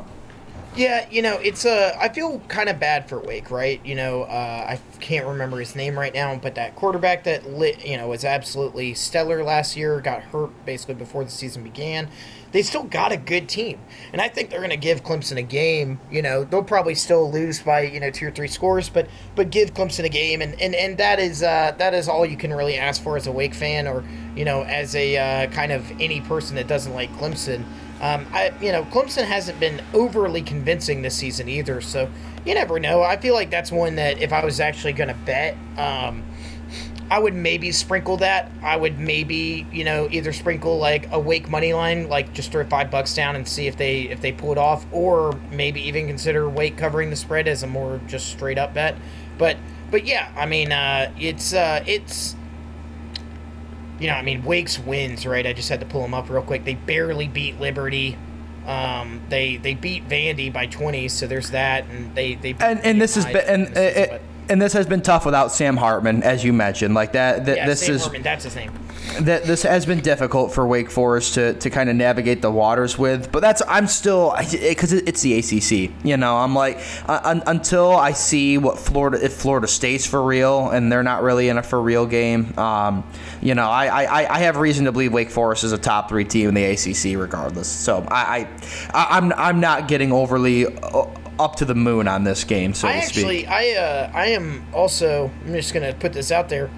Yeah, you know, it's uh, I feel kind of bad for Wake, right? You know, uh, I can't remember his name right now, but that quarterback that lit, you know, was absolutely stellar last year, got hurt basically before the season began. They still got a good team, and I think they're going to give Clemson a game. You know, they'll probably still lose by you know two or three scores, but but give Clemson a game, and and, and that is uh, that is all you can really ask for as a Wake fan, or you know, as a uh, kind of any person that doesn't like Clemson. Um, I, you know, Clemson hasn't been overly convincing this season either, so you never know. I feel like that's one that if I was actually going to bet, um, I would maybe sprinkle that. I would maybe, you know, either sprinkle like a Wake money line, like just throw five bucks down and see if they if they pull it off, or maybe even consider Wake covering the spread as a more just straight up bet. But but yeah, I mean, uh, it's uh, it's you know, I mean, Wake's wins, right? I just had to pull them up real quick. They barely beat Liberty. Um, they they beat Vandy by 20, so there's that, and they they And and this is tied been and in this season, and this has been tough without Sam Hartman, as you mentioned. Like that, that yeah, this Sam is Hartman, that's his name. that this has been difficult for Wake Forest to, to kind of navigate the waters with. But that's I'm still because it's the ACC. You know, I'm like uh, un, until I see what Florida if Florida State's for real and they're not really in a for real game. Um, you know, I, I, I have reason to believe Wake Forest is a top three team in the ACC regardless. So I, I I'm I'm not getting overly. Uh, up to the moon on this game, so I to actually, speak. I uh, I am also. I'm just gonna put this out there.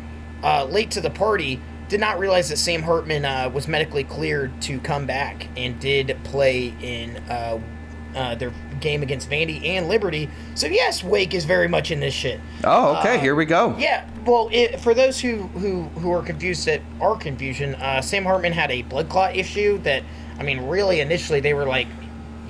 Uh, late to the party, did not realize that Sam Hartman uh, was medically cleared to come back and did play in uh, uh, their game against Vandy and Liberty. So yes, Wake is very much in this shit. Oh, okay, Uh, here we go. Yeah, well, it, for those who who who are confused at our confusion, uh, Sam Hartman had a blood clot issue that I mean, really, initially they were like,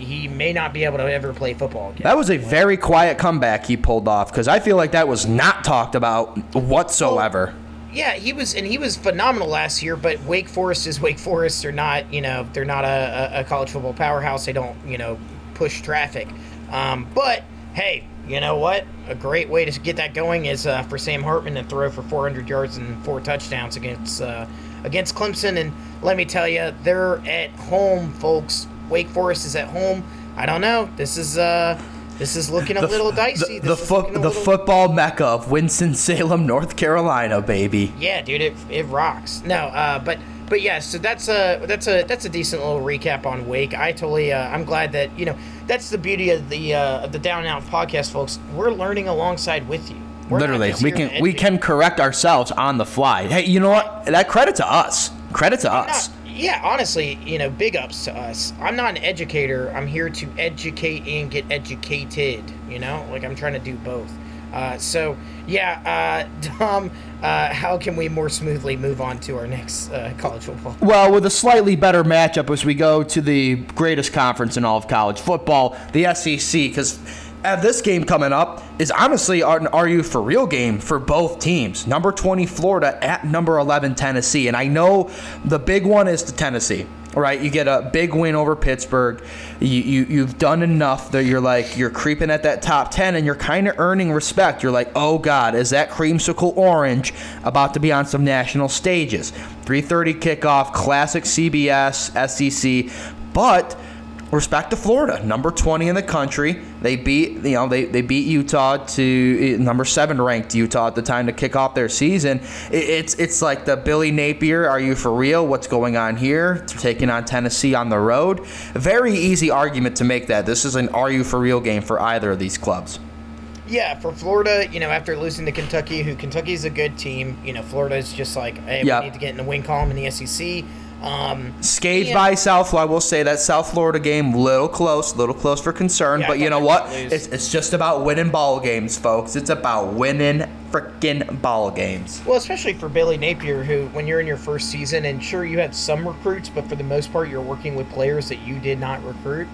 he may not be able to ever play football again. That was a very quiet comeback he pulled off because I feel like that was not talked about whatsoever. Yeah, he was, and he was phenomenal last year. But Wake Forest is Wake Forest. They're not, you know, they're not a, a, a college football powerhouse. They don't, you know, push traffic. Um, but hey, you know what? A great way to get that going is uh, for Sam Hartman to throw for 400 yards and four touchdowns against uh, against Clemson. And let me tell you, they're at home, folks. Wake Forest is at home. I don't know. This is uh, this is looking a little dicey. The, the, foot, the little- football mecca of Winston Salem, North Carolina, baby. Yeah, dude, it, it rocks. No, uh, but but yeah, so that's a that's a that's a decent little recap on Wake. I totally uh, I'm glad that you know that's the beauty of the uh, of the Down and Out podcast, folks. We're learning alongside with you. We're Literally, we can we can correct ourselves on the fly. Hey, you know what? That credit to us. Credit to Not- us. Yeah, honestly, you know, big ups to us. I'm not an educator. I'm here to educate and get educated. You know, like I'm trying to do both. Uh, so yeah, uh, Dom, uh, how can we more smoothly move on to our next uh, college football? Well, with a slightly better matchup as we go to the greatest conference in all of college football, the SEC, because this game coming up is honestly an Are You For Real game for both teams. Number 20 Florida at number 11 Tennessee. And I know the big one is the Tennessee. Right, you get a big win over Pittsburgh. You, you you've done enough that you're like you're creeping at that top ten, and you're kind of earning respect. You're like, oh God, is that creamsicle orange about to be on some national stages? 3:30 kickoff, classic CBS, SEC, but respect to Florida, number 20 in the country. They beat, you know, they, they beat Utah to eh, number seven ranked Utah at the time to kick off their season. It, it's it's like the Billy Napier, are you for real? What's going on here? Taking on Tennessee on the road. Very easy argument to make that. This is an are you for real game for either of these clubs. Yeah, for Florida, you know, after losing to Kentucky, who Kentucky's a good team, you know, Florida's just like, hey, Yep. we need to get in the win column in the SEC. Um, Scathed Yeah. by South, I will say that South Florida game, little close, little close for concern. Yeah, but you know what? It's, it's just about winning ball games, folks. It's about winning freaking ball games. well, especially for Billy Napier, who, when you're in your first season, and sure, you had some recruits, but for the most part, you're working with players that you did not recruit.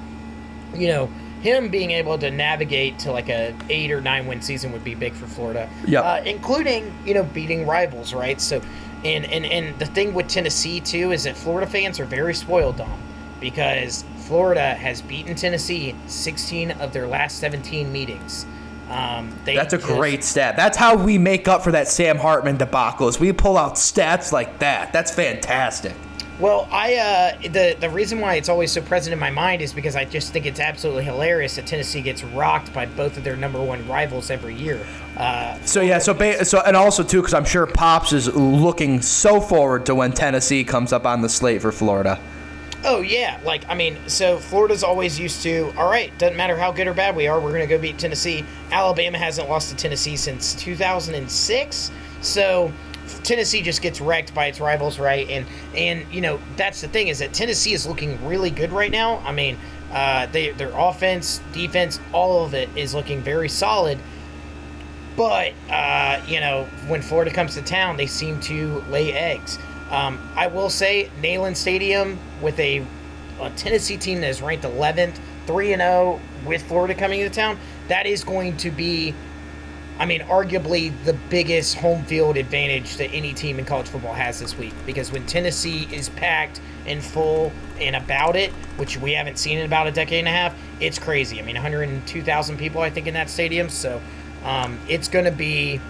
You know, him being able to navigate to like a eight or nine win season would be big for Florida. Yeah, Uh, including, you know, beating rivals, right? So, and, and, and the thing with Tennessee, too, is that Florida fans are very spoiled, Dom, because Florida has beaten Tennessee 16 of their last 17 meetings. Um, they That's a just- great stat. That's how we make up for that Sam Hartman debacle. Is we pull out stats like that. That's fantastic. Well, I uh, the the reason why it's always so present in my mind is because I just think it's absolutely hilarious that Tennessee gets rocked by both of their number one rivals every year. Uh, So yeah, so ba- so and also too, because I'm sure Pops is looking so forward to when Tennessee comes up on the slate for Florida. oh yeah, like I mean, so Florida's always used to. All right, doesn't matter how good or bad we are, we're gonna go beat Tennessee. Alabama hasn't lost to Tennessee since 2006, so Tennessee just gets wrecked by its rivals, right? And and you know that's the thing is that Tennessee is looking really good right now. I mean, uh, they their offense, defense, all of it is looking very solid. But uh, you know, when Florida comes to town, they seem to lay eggs. Um, I will say, Neyland Stadium with a, a Tennessee team that is ranked 11th, 3 and 0 with Florida coming to town, that is going to be, I mean, arguably the biggest home field advantage that any team in college football has this week. Because when Tennessee is packed and full and about it, which we haven't seen in about a decade and a half, it's crazy. I mean, 102,000 people, I think, in that stadium. So um, it's going to be,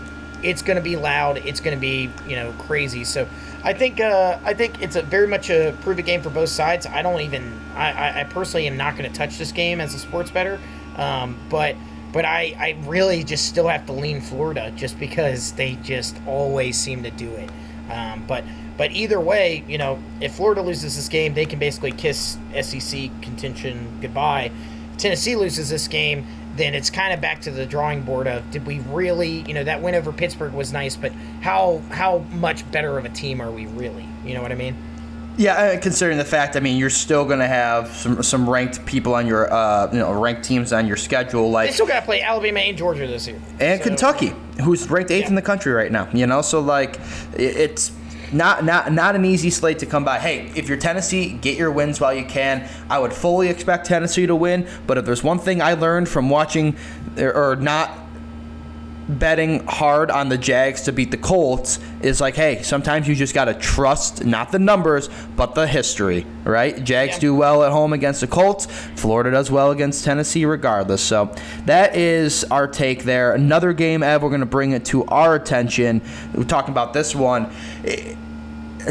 it's going to be loud. It's going to be, you know, crazy. So I think, uh, I think it's a very much a prove it game for both sides. I don't even, I, I, personally am not going to touch this game as a sports better. Um, but but I, I really just still have to lean Florida just because they just always seem to do it. Um, but but either way, you know, if Florida loses this game, they can basically kiss SEC contention goodbye. If Tennessee loses this game, then it's kind of back to the drawing board of did we really, you know, that win over Pittsburgh was nice, but how how much better of a team are we really? You know what I mean? Yeah, uh, considering the fact, I mean, you're still going to have some some ranked people on your, uh, you know, ranked teams on your schedule, Like They still got to play Alabama and Georgia this year, and So- Kentucky, who's ranked eighth Yeah. in the country right now. You know, so like, it's not not not an easy slate to come by. Hey, if you're Tennessee, get your wins while you can. I would fully expect Tennessee to win, but if there's one thing I learned from watching or or not betting hard on the Jags to beat the Colts is like, hey, sometimes you just got to trust not the numbers, but the history, right? Jags Yeah. do well at home against the Colts. Florida does well against Tennessee, regardless. So that is our take there. Another game, Ev, we're going to bring it to our attention. We're talking about this one. Eh,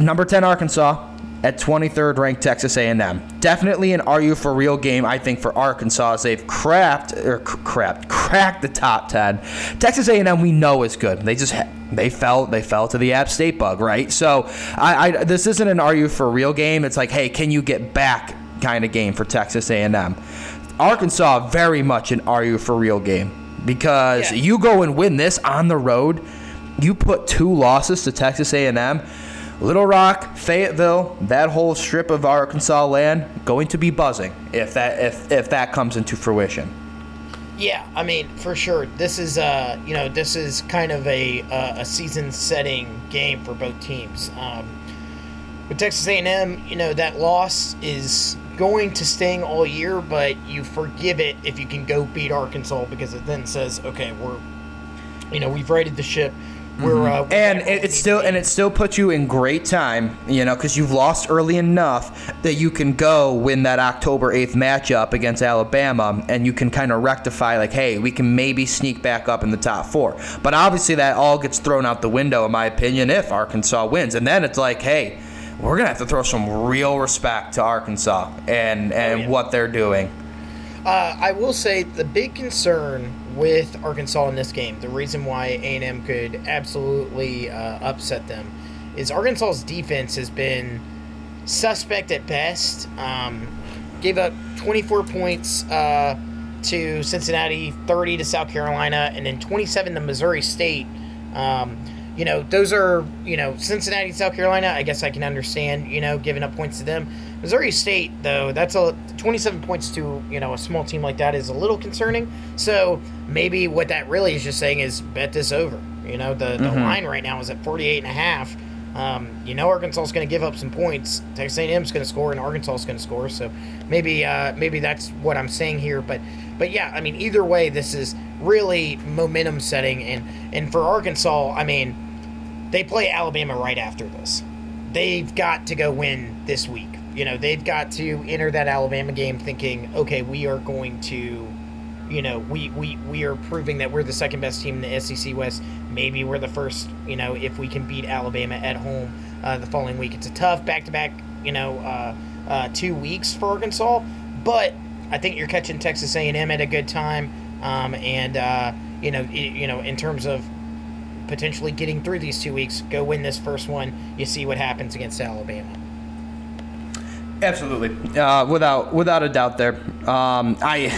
Number 10, Arkansas. At 23rd ranked Texas A&M. Definitely an are you for real game, I think, for Arkansas as they've crapped or cr- crapped cracked the top 10. Texas A&M we know is good. They just they fell they fell to the App State bug, right? So I, I this isn't an are you for real game. It's like, hey, can you get back kind of game for Texas A&M. Arkansas very much an are you for real game because Yeah. you go and win this on the road. You put two losses to Texas A&M. Little Rock, Fayetteville, that whole strip of Arkansas land going to be buzzing if that if if that comes into fruition. Yeah, I mean, for sure. This is, uh, you know, this is kind of a uh, a season-setting game for both teams. Um, with Texas A&M, you know, that loss is going to sting all year, but you forgive it if you can go beat Arkansas because it then says, okay, we're, you know, we've righted the ship. We're, uh, we're And back it, it's still and it still puts you in great time, you know, because you've lost early enough that you can go win that October eighth matchup against Alabama, and you can kind of rectify like, hey, we can maybe sneak back up in the top four. But obviously, that all gets thrown out the window, in my opinion, if Arkansas wins, and then it's like, hey, we're gonna have to throw some real respect to Arkansas and and yeah. what they're doing. Uh, I will say the big concern with Arkansas in this game, the reason why A&M could absolutely uh, upset them, is Arkansas's defense has been suspect at best. Um, gave up 24 points uh, to Cincinnati, 30 to South Carolina, and then 27 to Missouri State. Um, you know, those are, you know, Cincinnati, South Carolina, I guess I can understand, you know, giving up points to them. Missouri State, though, that's a 27 points to, you know, a small team like that is a little concerning. So maybe what that really is just saying is bet this over. You know, the, the line right now is at 48 and a half. Um, you know Arkansas is going to give up some points. Texas A&M is going to score, and Arkansas is going to score. So maybe uh, maybe that's what I'm saying here. But but yeah, I mean either way, this is really momentum setting, and and for Arkansas, I mean they play Alabama right after this. They've got to go win this week. You know they've got to enter that Alabama game thinking, okay, we are going to you know, we, we, we are proving that we're the second best team in the SEC West. Maybe we're the first, you know, if we can beat Alabama at home uh, the following week. It's a tough back to back, you know, uh, uh, two weeks for Arkansas, but I think you're catching Texas A&M at a good time, um, and uh, you know, i you know, in terms of potentially getting through these two weeks, go win this first one. You see what happens against Alabama. Absolutely, uh, without without a doubt. There, um, I,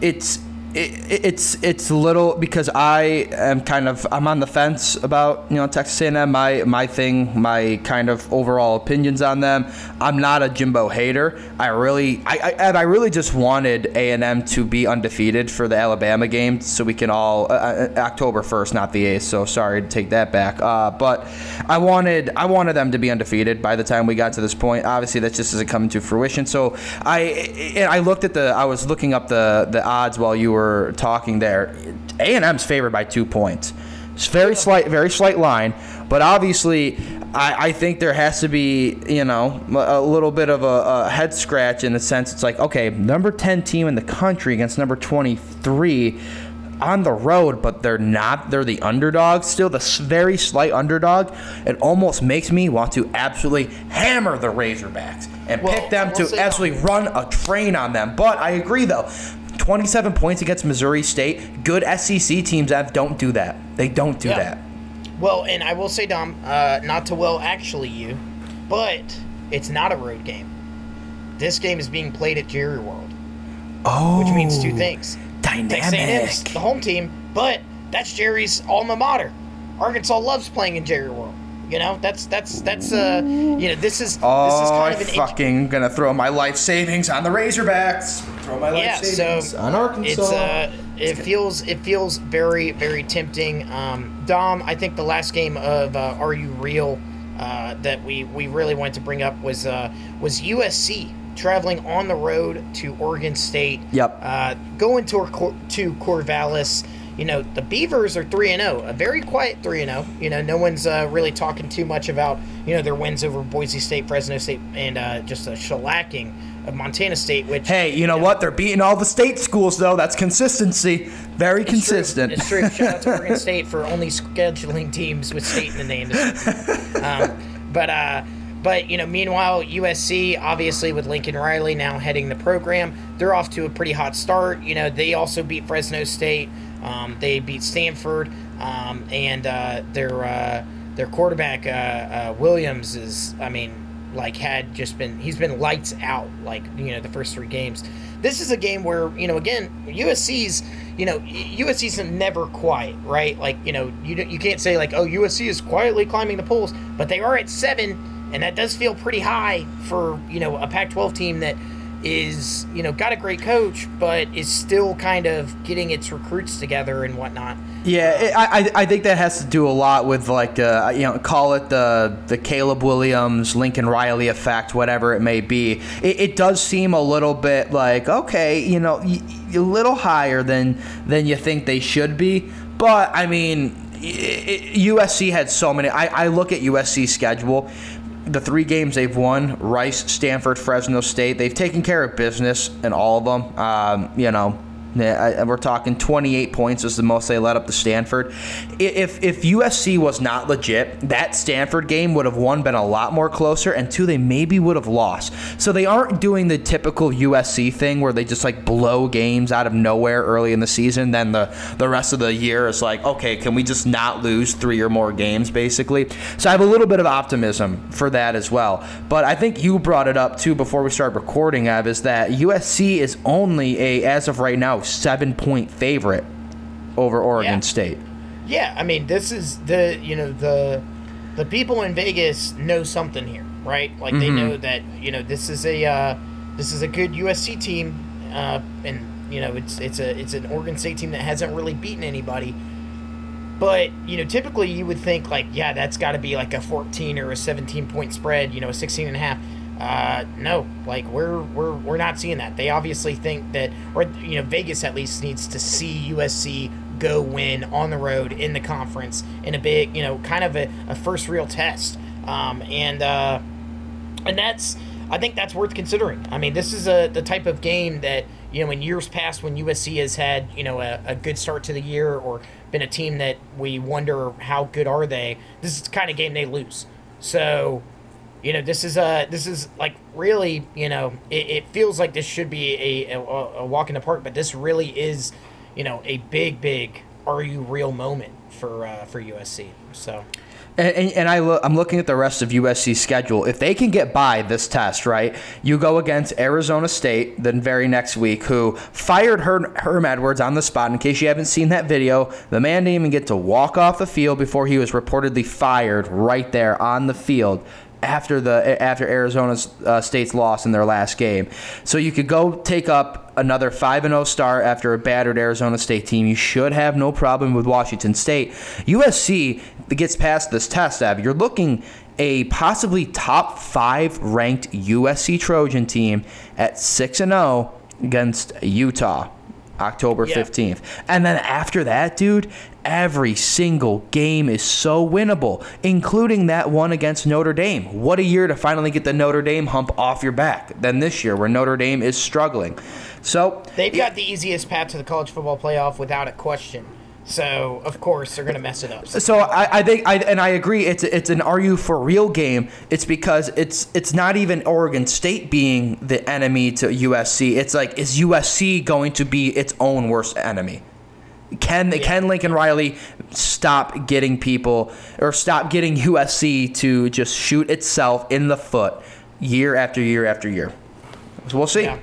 it's. It, it's it's little because I am kind of I'm on the fence about you know Texas A&M my my thing my kind of overall opinions on them. I'm not a Jimbo hater. I really I I, I really just wanted A&M to be undefeated for the Alabama game so we can all uh, uh, October 1st not the 8th so sorry to take that back. Uh, but I wanted I wanted them to be undefeated by the time we got to this point. Obviously that just isn't coming to fruition. So I I looked at the I was looking up the the odds while you were talking there A&M's favored by two points it's very slight very slight line but obviously I, I think there has to be you know a little bit of a, a head scratch in the sense it's like okay number 10 team in the country against number 23 on the road, but they're not. They're the underdog still, the very slight underdog. It almost makes me want to absolutely hammer the Razorbacks and Well, pick them to absolutely run a train on them. But I agree, though. 27 points against Missouri State. Good SEC teams have don't do that. They don't do Yeah. that. Well, and I will say, Dom, uh, not to well actually you, but it's not a road game. This game is being played at Jerry World, Oh, which means two things. Texas Dynamic. the home team, but that's Jerry's alma mater. Arkansas loves playing in Jerry World. You know, that's that's that's uh, you know, this is oh, this is Oh, kind I of an int- fucking gonna throw my life savings on the Razorbacks. Throw my life Yeah, so savings on Arkansas. It's uh, it feels it feels very very tempting. Um, Dom, I think the last game of uh, Are You Real uh, that we we really wanted to bring up was uh, was USC traveling on the road to Oregon State. Yep. Uh, going to Cor- to Corvallis. You know, the Beavers are 3 and 0, a very quiet 3 and 0. You know, no one's uh, really talking too much about, you know, their wins over Boise State, Fresno State, and uh, just a shellacking of Montana State, which. Hey, you know what? They're beating all the state schools, though. That's consistency. Very It's true. consistent. It's true. Shout out to Oregon State for only scheduling teams with state in the name. Um, but uh, but you know, meanwhile, USC obviously with Lincoln Riley now heading the program, they're off to a pretty hot start. You know, they also beat Fresno State. Um, they beat Stanford, um, and uh, their uh, their quarterback uh, uh, Williams is, I mean, like had just been he's been lights out like you know the first three games. This is a game where you know again USC's you know USC's never quiet right like you know you you can't say like oh USC is quietly climbing the polls but they are at seven and that does feel pretty high for you know a Pac-12 team that is you know got a great coach but is still kind of getting its recruits together and whatnot. Yeah, it, I I- think that has to do a lot with like uh, you know call it the the Caleb Williams Lincoln Riley effect, whatever it may be. It, it does seem a little bit like okay, you know, a little higher than than you think they should be. But I mean, USC had so many. I, I look at USC's schedule. The three games they've won: Rice, Stanford, Fresno State. They've taken care of business in all of them. Um, you know, we're talking 28 points is the most they let up to Stanford. If if USC was not legit, that Stanford game would have one been a lot more closer, and two they maybe would have lost. So they aren't doing the typical USC thing where they just like blow games out of nowhere early in the season. Then the the rest of the year is like, okay, can we just not lose three or more games basically? So I have a little bit of optimism for that as well. But I think you brought it up too before we started recording, Ev, is that USC is only a as of right now seven point favorite over Oregon Yeah. State. Yeah, I mean, this is the you know the the people in Vegas know something here, right? Like they know that you know this is a uh, this is a good USC team, uh, and you know it's it's a it's an Oregon State team that hasn't really beaten anybody. But you know, typically you would think like, yeah, that's got to be like a 14 or a 17 point spread, you know, a 16 and a half. Uh, no, like we're we're we're not seeing that. They obviously think that, or you know, Vegas at least needs to see USC go win on the road in the conference in a big, you know, kind of a, a first real test. Um, and uh, and that's I think that's worth considering. I mean, this is a the type of game that you know in years past when USC has had you know a, a good start to the year or been a team that we wonder how good are they. This is the kind of game they lose. So you know this is a this is like really you know it, it feels like this should be a, a, a walk in the park, but this really is you know a big big are you real moment for uh, for USC. So. And, and, and I I'm looking at the rest of USC's schedule. If they can get by this test, right, you go against Arizona State then very next week, who fired Herm, Herm Edwards on the spot. In case you haven't seen that video, the man didn't even get to walk off the field before he was reportedly fired right there on the field after the after Arizona uh, State's loss in their last game. So you could go take up another 5 and 0 start after a battered Arizona State team. You should have no problem with Washington State. USC gets past this test, Ab, you're looking a possibly top 5 ranked USC Trojan team at 6 and 0 against Utah. October Yeah. 15th. And then after that, dude, every single game is so winnable, including that one against Notre Dame. What a year to finally get the Notre Dame hump off your back than this year where Notre Dame is struggling. So, They've got the easiest path to the college football playoff without a question. So of course they're gonna mess it up. so I, I think I and I agree it's it's an are you for real game. It's because it's it's not even Oregon State being the enemy to USC. It's like is USC going to be its own worst enemy? Can can Lincoln Riley stop getting people or stop getting USC to just shoot itself in the foot year after year after year? So we'll see. Yeah.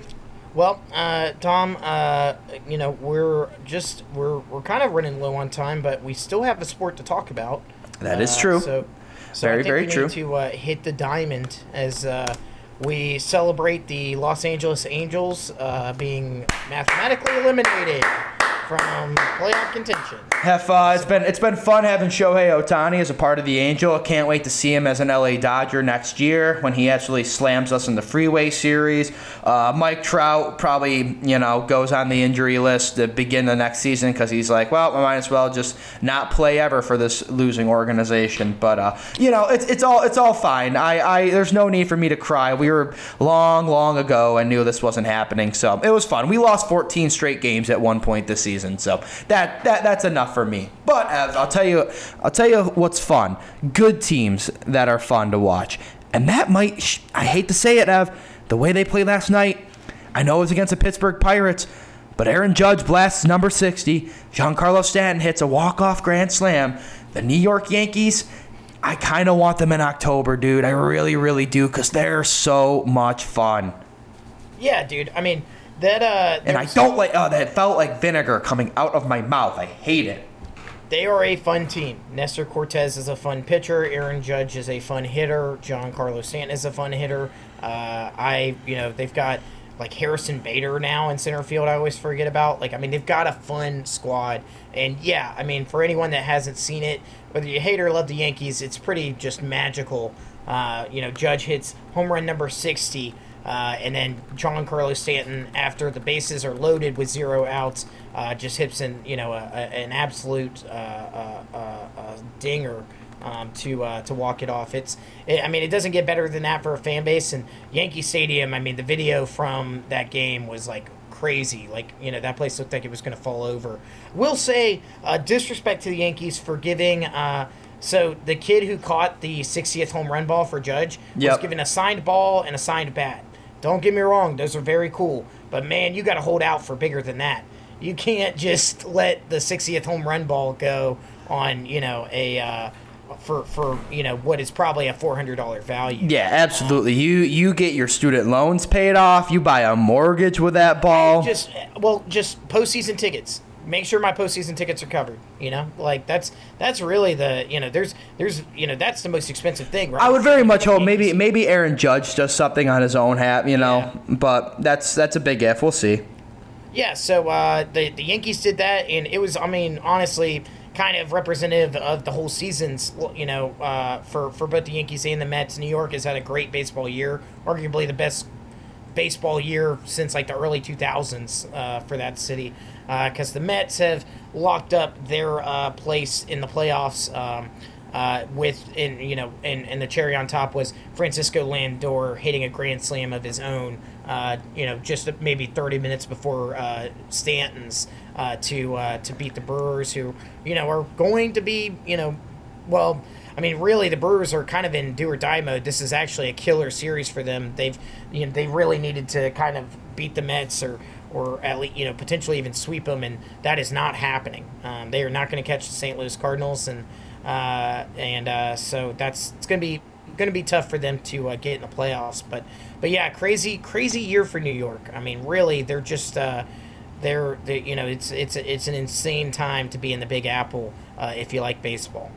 Well, uh, Tom, uh, you know we're just we're we're kind of running low on time, but we still have a sport to talk about. That is Uh, true. So, so Very, I think very we true. Need to uh, hit the diamond as uh, we celebrate the Los Angeles Angels uh, being mathematically eliminated from playoff contention. Uh, it's been it's been fun having Shohei Ohtani as a part of the Angel. I can't wait to see him as an LA Dodger next year when he actually slams us in the Freeway Series. Uh, Mike Trout probably you know goes on the injury list to begin the next season because he's like, well, I might as well just not play ever for this losing organization. But uh, you know, it's it's all it's all fine. I, I there's no need for me to cry. We were long long ago. and knew this wasn't happening, so it was fun. We lost 14 straight games at one point this season, so that that that's enough for me. But I'll tell you, I'll tell you what's fun. Good teams that are fun to watch, and that might. I hate to say it, Ev. The way they played last night, I know it was against the Pittsburgh Pirates, but Aaron Judge blasts number 60. Giancarlo Stanton hits a walk-off grand slam. The New York Yankees. I kind of want them in October, dude. I really, really do, because they're so much fun. Yeah, dude. I mean, that uh And I don't like, oh, that felt like vinegar coming out of my mouth. I hate it. they are a fun team. Nestor Cortes is a fun pitcher. Aaron Judge is a fun hitter. Giancarlo Stanton is a fun hitter. Uh, I, you know, they've got like Harrison Bader now in center field. I always forget about. Like, I mean, they've got a fun squad. And yeah, I mean, for anyone that hasn't seen it, whether you hate or love the Yankees, it's pretty just magical. Uh, you know, Judge hits home run number sixty. Uh, and then Giancarlo Stanton, after the bases are loaded with zero outs, uh, just hits in you know a, a, an absolute uh, uh, uh, uh, dinger um, to uh, to walk it off. It's it, I mean it doesn't get better than that for a fan base. And Yankee Stadium, I mean the video from that game was like crazy. Like you know that place looked like it was going to fall over. Will say uh, disrespect to the Yankees for giving. Uh, so the kid who caught the 60th home run ball for Judge was Yep. given a signed ball and a signed bat. Don't get me wrong; those are very cool. But man, you got to hold out for bigger than that. You can't just let the 60th home run ball go on, you know, a uh, for for you know what is probably a $400 value. Yeah, absolutely. You you get your student loans paid off. You buy a mortgage with that ball. Just well, just postseason tickets. Make sure my postseason tickets are covered. You know, like that's that's really the you know there's there's you know that's the most expensive thing, right? I would very much hope maybe maybe Aaron Judge does something on his own hat, you know. But that's that's a big if. We'll see. Yeah, so uh, the the Yankees did that, and it was, I mean, honestly, kind of representative of the whole season's. You know, uh, for for both the Yankees and the Mets, New York has had a great baseball year, arguably the best baseball year since like the early 2000s uh, for that city, because the Mets have locked up their uh, place in the playoffs. Um, uh, with and you know and, and the cherry on top was Francisco Lindor hitting a grand slam of his own uh, you know just maybe 30 minutes before uh, Stanton's uh, to uh, to beat the Brewers who you know are going to be you know well I mean really the Brewers are kind of in do or die mode this is actually a killer series for them they've you know they really needed to kind of beat the Mets or or at least you know potentially even sweep them and that is not happening um, they are not going to catch the St. Louis Cardinals and uh, and uh, so that's it's gonna be gonna be tough for them to uh, get in the playoffs. But but yeah, crazy crazy year for New York. I mean, really, they're just uh, they're, they you know it's it's it's an insane time to be in the Big Apple uh, if you like baseball.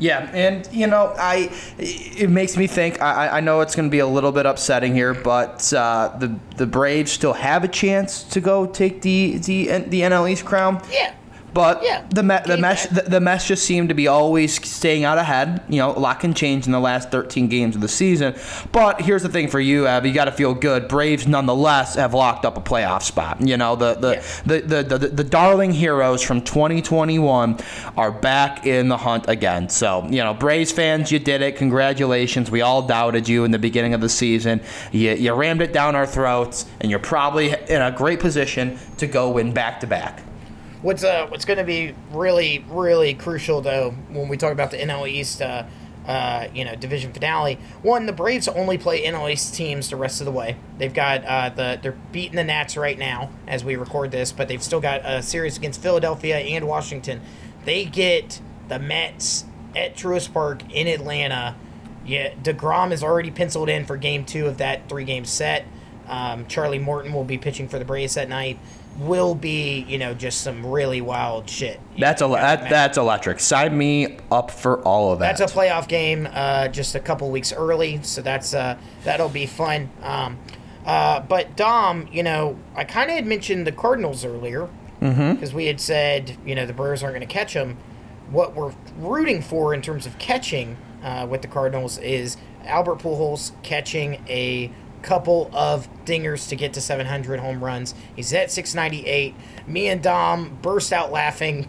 Yeah, and you know, I it makes me think. I, I know it's going to be a little bit upsetting here, but uh, the the Braves still have a chance to go take the the the NL East crown. Yeah. But Yeah, the me- the mesh the, the Mets just seem to be always staying out ahead. You know, a lot can change in the last 13 games of the season. But here's the thing for you, Abby, you got to feel good. Braves nonetheless have locked up a playoff spot. You know, the the, Yeah. the, the, the, the darling heroes from 2021 are back in the hunt again. So, you know, Braves fans, you did it. Congratulations. We all doubted you in the beginning of the season. You, you rammed it down our throats, and you're probably in a great position to go win back to back. What's uh what's going to be really really crucial though when we talk about the NL East uh, uh, you know division finale. One, the Braves only play NL East teams the rest of the way. They've got uh, the they're beating the Nats right now as we record this, but they've still got a series against Philadelphia and Washington. They get the Mets at Truist Park in Atlanta. Yeah, deGrom is already penciled in for Game Two of that three game set. Um, Charlie Morton will be pitching for the Braves that night. Will be, you know, just some really wild shit. That's a that, that's electric. Sign me up for all of that. that's a playoff game, uh, just a couple weeks early, so that's uh, that'll be fun. Um, uh, but Dom, you know, I kind of had mentioned the Cardinals earlier, because we had said you know the Brewers aren't going to catch them. What we're rooting for in terms of catching uh, with the Cardinals is Albert Pujols catching a couple of dingers to get to 700 home runs. He's at 698. Me and Dom burst out laughing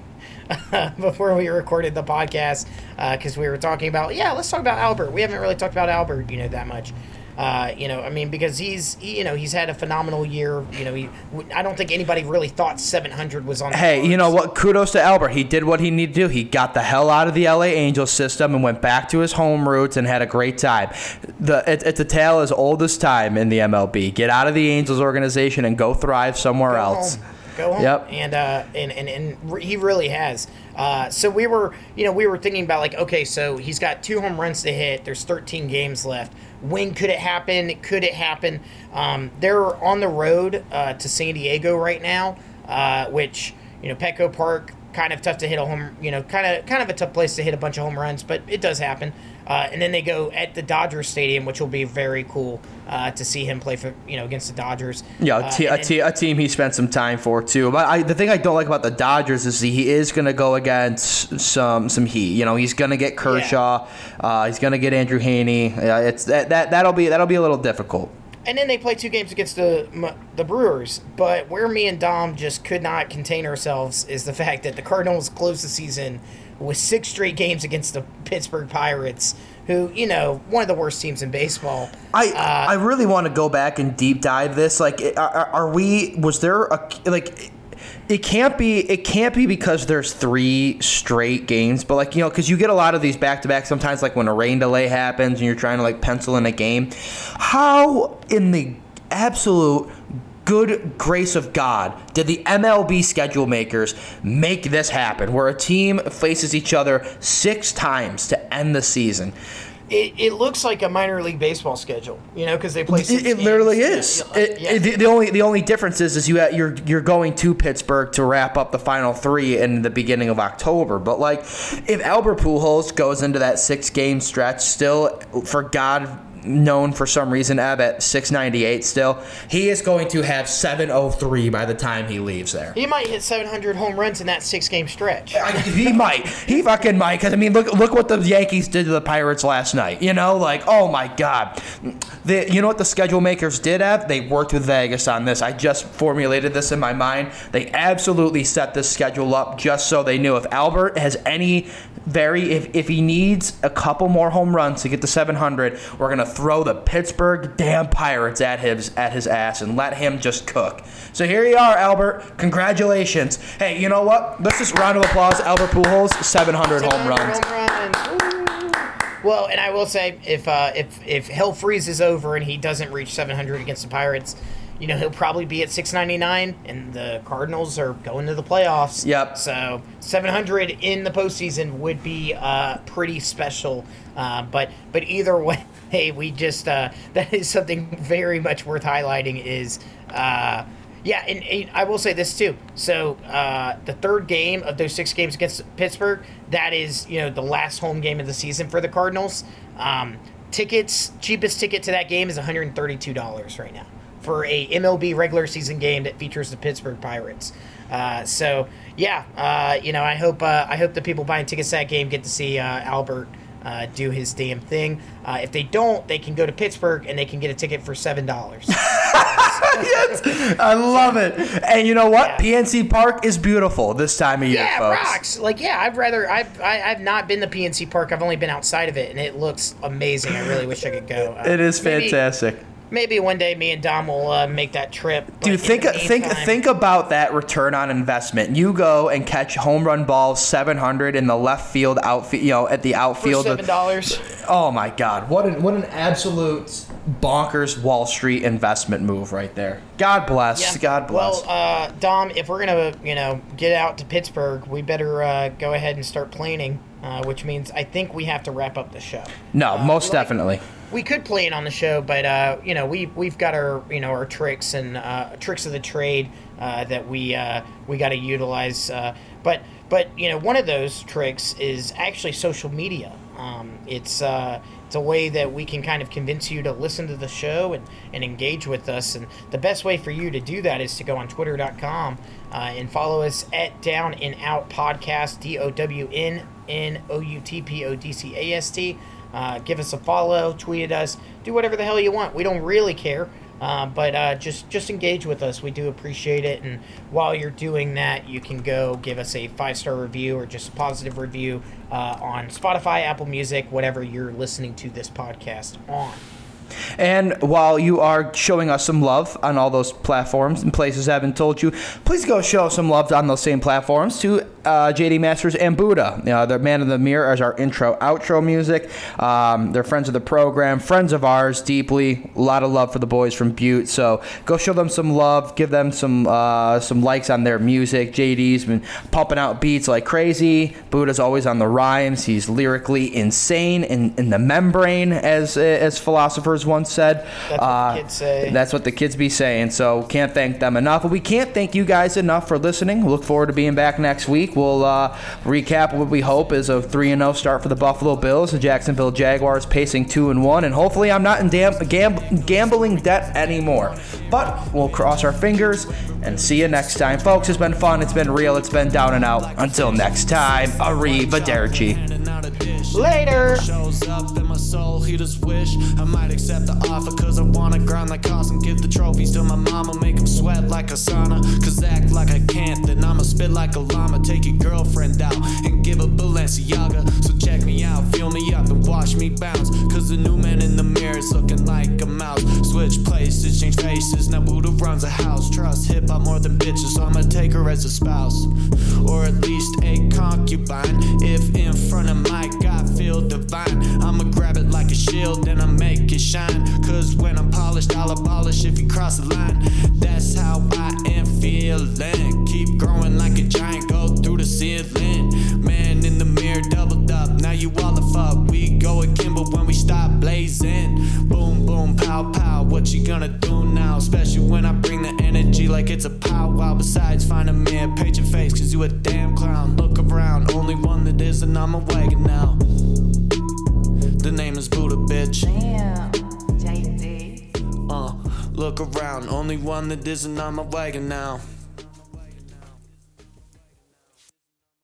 before we recorded the podcast uh, because we were talking about yeah let's talk about albert we haven't really talked about albert you know that much uh, you know i mean because he's he, you know he's had a phenomenal year you know he i don't think anybody really thought 700 was on the Hey, you know what? Kudos to Albert. He did what he needed to do. He got the hell out of the LA Angels system and went back to his home roots and had a great time. The it, it's a tale as old as time in the MLB. Get out of the Angels organization and go thrive somewhere Go else. home. Go home. Yep. And uh, and and and he really has. Uh, so we were, you know, we were thinking about like, okay, so he's got two home runs to hit. There's 13 games left. When could it happen? Could it happen? Um, they're on the road uh, to San Diego right now, uh, which you know, Petco Park kind of tough to hit a home. You know, kind of kind of a tough place to hit a bunch of home runs, but it does happen. Uh, and then they go at the Dodgers Stadium, which will be very cool uh, to see him play for you know against the Dodgers. Yeah, Uh, a, te- and a, te- a team he spent some time for too. But I, the thing I don't like about the Dodgers is he is going to go against some some heat. You know, he's going to get Kershaw. Uh, he's going to get Andrew Heaney. Uh, it's that, that that'll be that'll be a little difficult. And then they play two games against the the Brewers. But where me and Dom just could not contain ourselves is the fact that the Cardinals closed the season with six straight games against the Pittsburgh Pirates, who you know one of the worst teams in baseball. I Uh, I really want to go back and deep dive this. Like, are, are are we? Was there a like? It can't be. It can't be because there's three straight games. But like you know, because you get a lot of these back to back. Sometimes like when a rain delay happens and you're trying to like pencil in a game. How in the absolute good grace of God did the MLB schedule makers make this happen? Where a team faces each other six times to end the season. It, it looks like a minor league baseball schedule, you know, because they play. six It, it literally is. yeah, It- yeah. the, the only the only difference is is you you're you're going to Pittsburgh to wrap up the final three in the beginning of October. But like, if Albert Pujols goes into that six game stretch still for God known for some reason Ev at 698 still he is going to have 703 by the time he leaves there he might hit 700 home runs in that six game stretch. I- he might. He fucking might. Because I mean, look look what the Yankees did to the Pirates last night. You know, like oh my god. The you know what the schedule makers did have? They worked with Vegas on this. I just formulated this in my mind. They absolutely set this schedule up just so they knew if Albert has any very if, if he needs a couple more home runs to get to 700, we're gonna throw the Pittsburgh damn Pirates at his at his ass and let him just cook. So here you are, Albert. Congratulations. Hey, you know what? Let's just round of applause, Albert Pujols, 700 home 700 runs. home runs. Well, and I will say, if uh, if if hell freezes over and he doesn't reach 700 against the Pirates, you know he'll probably be at 699, and the Cardinals are going to the playoffs. Yep. So 700 in the postseason would be uh, pretty special. Uh, but but either way, hey, we just uh, that is something very much worth highlighting. Is uh, yeah, and, and I will say this too. So uh, the third game of those six games against Pittsburgh, that is you know the last home game of the season for the Cardinals. Um, tickets, cheapest ticket to that game is one hundred and thirty-two dollars right now for a MLB regular season game that features the Pittsburgh Pirates. Uh, so yeah, uh, you know I hope uh, I hope the people buying tickets to that game get to see uh, Albert. Uh, do his damn thing. Uh, if they don't, they can go to Pittsburgh and they can get a ticket for seven dollars. I love it. And you know what? Yeah. PNC Park is beautiful this time of year, Yeah, folks. rocks. Like, yeah, I'd rather. I've I, I've not been to PNC Park. I've only been outside of it, and it looks amazing. I really wish I could go. It is maybe- fantastic. Maybe one day me and Dom will uh, make that trip. Dude, think the think think about that return on investment. You go and catch home run balls 700 in the left field outfield, you know, at the outfield. for outfield. seven dollars. Oh my God! What an what an absolute bonkers Wall Street investment move right there. God bless. God bless. Well, uh, Dom, if we're gonna, you know, get out to Pittsburgh, we better uh, go ahead and start planning. Uh, which means I think we have to wrap up the show. no, most like- definitely. We could play it on the show, but uh, you know we we've got our you know our tricks and uh, tricks of the trade uh, that we uh, we got to utilize. Uh, but but you know one of those tricks is actually social media. Um, it's uh, it's a way that we can kind of convince you to listen to the show and, and engage with us. And the best way for you to do that is to go on twitter.com and follow us at Down and Out Podcast, D O W N N O U T P O D C A S T. Uh, give us a follow, tweet at us, do whatever the hell you want. We don't really care. Uh, but uh, just just engage with us. We do appreciate it. And while you're doing that, you can go give us a five star review or just a positive review uh, on Spotify, Apple Music, whatever you're listening to this podcast on. And while you are showing us some love on all those platforms and places I haven't told you, please go show some love on those same platforms to uh, JD Masters and Buddha. Uh, the Man in the Mirror as our intro outro music. Um, they're friends of the program, friends of ours deeply. A lot of love for the boys from Butte. So go show them some love. Give them some uh, some likes on their music. JD's been pumping out beats like crazy. Buddha's always on the rhymes. He's lyrically insane in, in the membrane, as as philosophers once said. That's what the Uh, kids say. That's what the kids be saying. So can't thank them enough. But we can't thank you guys enough for listening. Look forward to being back next week. We'll uh, recap what we hope is a three and zero start for the Buffalo Bills. The Jacksonville Jaguars pacing two and one, and hopefully I'm not in dam- gam- gambling debt anymore. But we'll cross our fingers and see you next time, folks. It's been fun. It's been real. It's been down and out. Until next time, arrivederci. Handing out a dish. Later. Shows up in my soul, he just wish I might accept the offer. Cause I wanna grind like Carson, give the trophies to my mama, make him sweat like a sauna. Cause act like I can't, then I'ma spit like a llama. Take your girlfriend out and give a Balenciaga. So check me out, feel me up and watch me bounce. Cause the new man in the mirror is looking like a mouse. Switch places, change faces, now Buddha runs a house. Trust hip hop more than bitches, so I'ma take her as a spouse. Or at least a concubine. If in front of my God feel divine, I'ma grab it like a shield and I make it shine. Cause when I'm polished, I'll abolish if you cross the line. That's how I am feeling. Keep growing like a giant, go through the ceiling. Man in the mirror, doubled up. Now you all the fuck. We go again, but when we stop blazing, boom, boom, pow, pow. What you gonna do now? Especially when I bring the energy like it's a powwow. Besides, find a man, page your face, cause you a damn clown. Look around, only one that isn't on my wagon now. The name is Buddha, bitch. Damn, JD. Uh, look around, only one that is, and I'm a wagon now.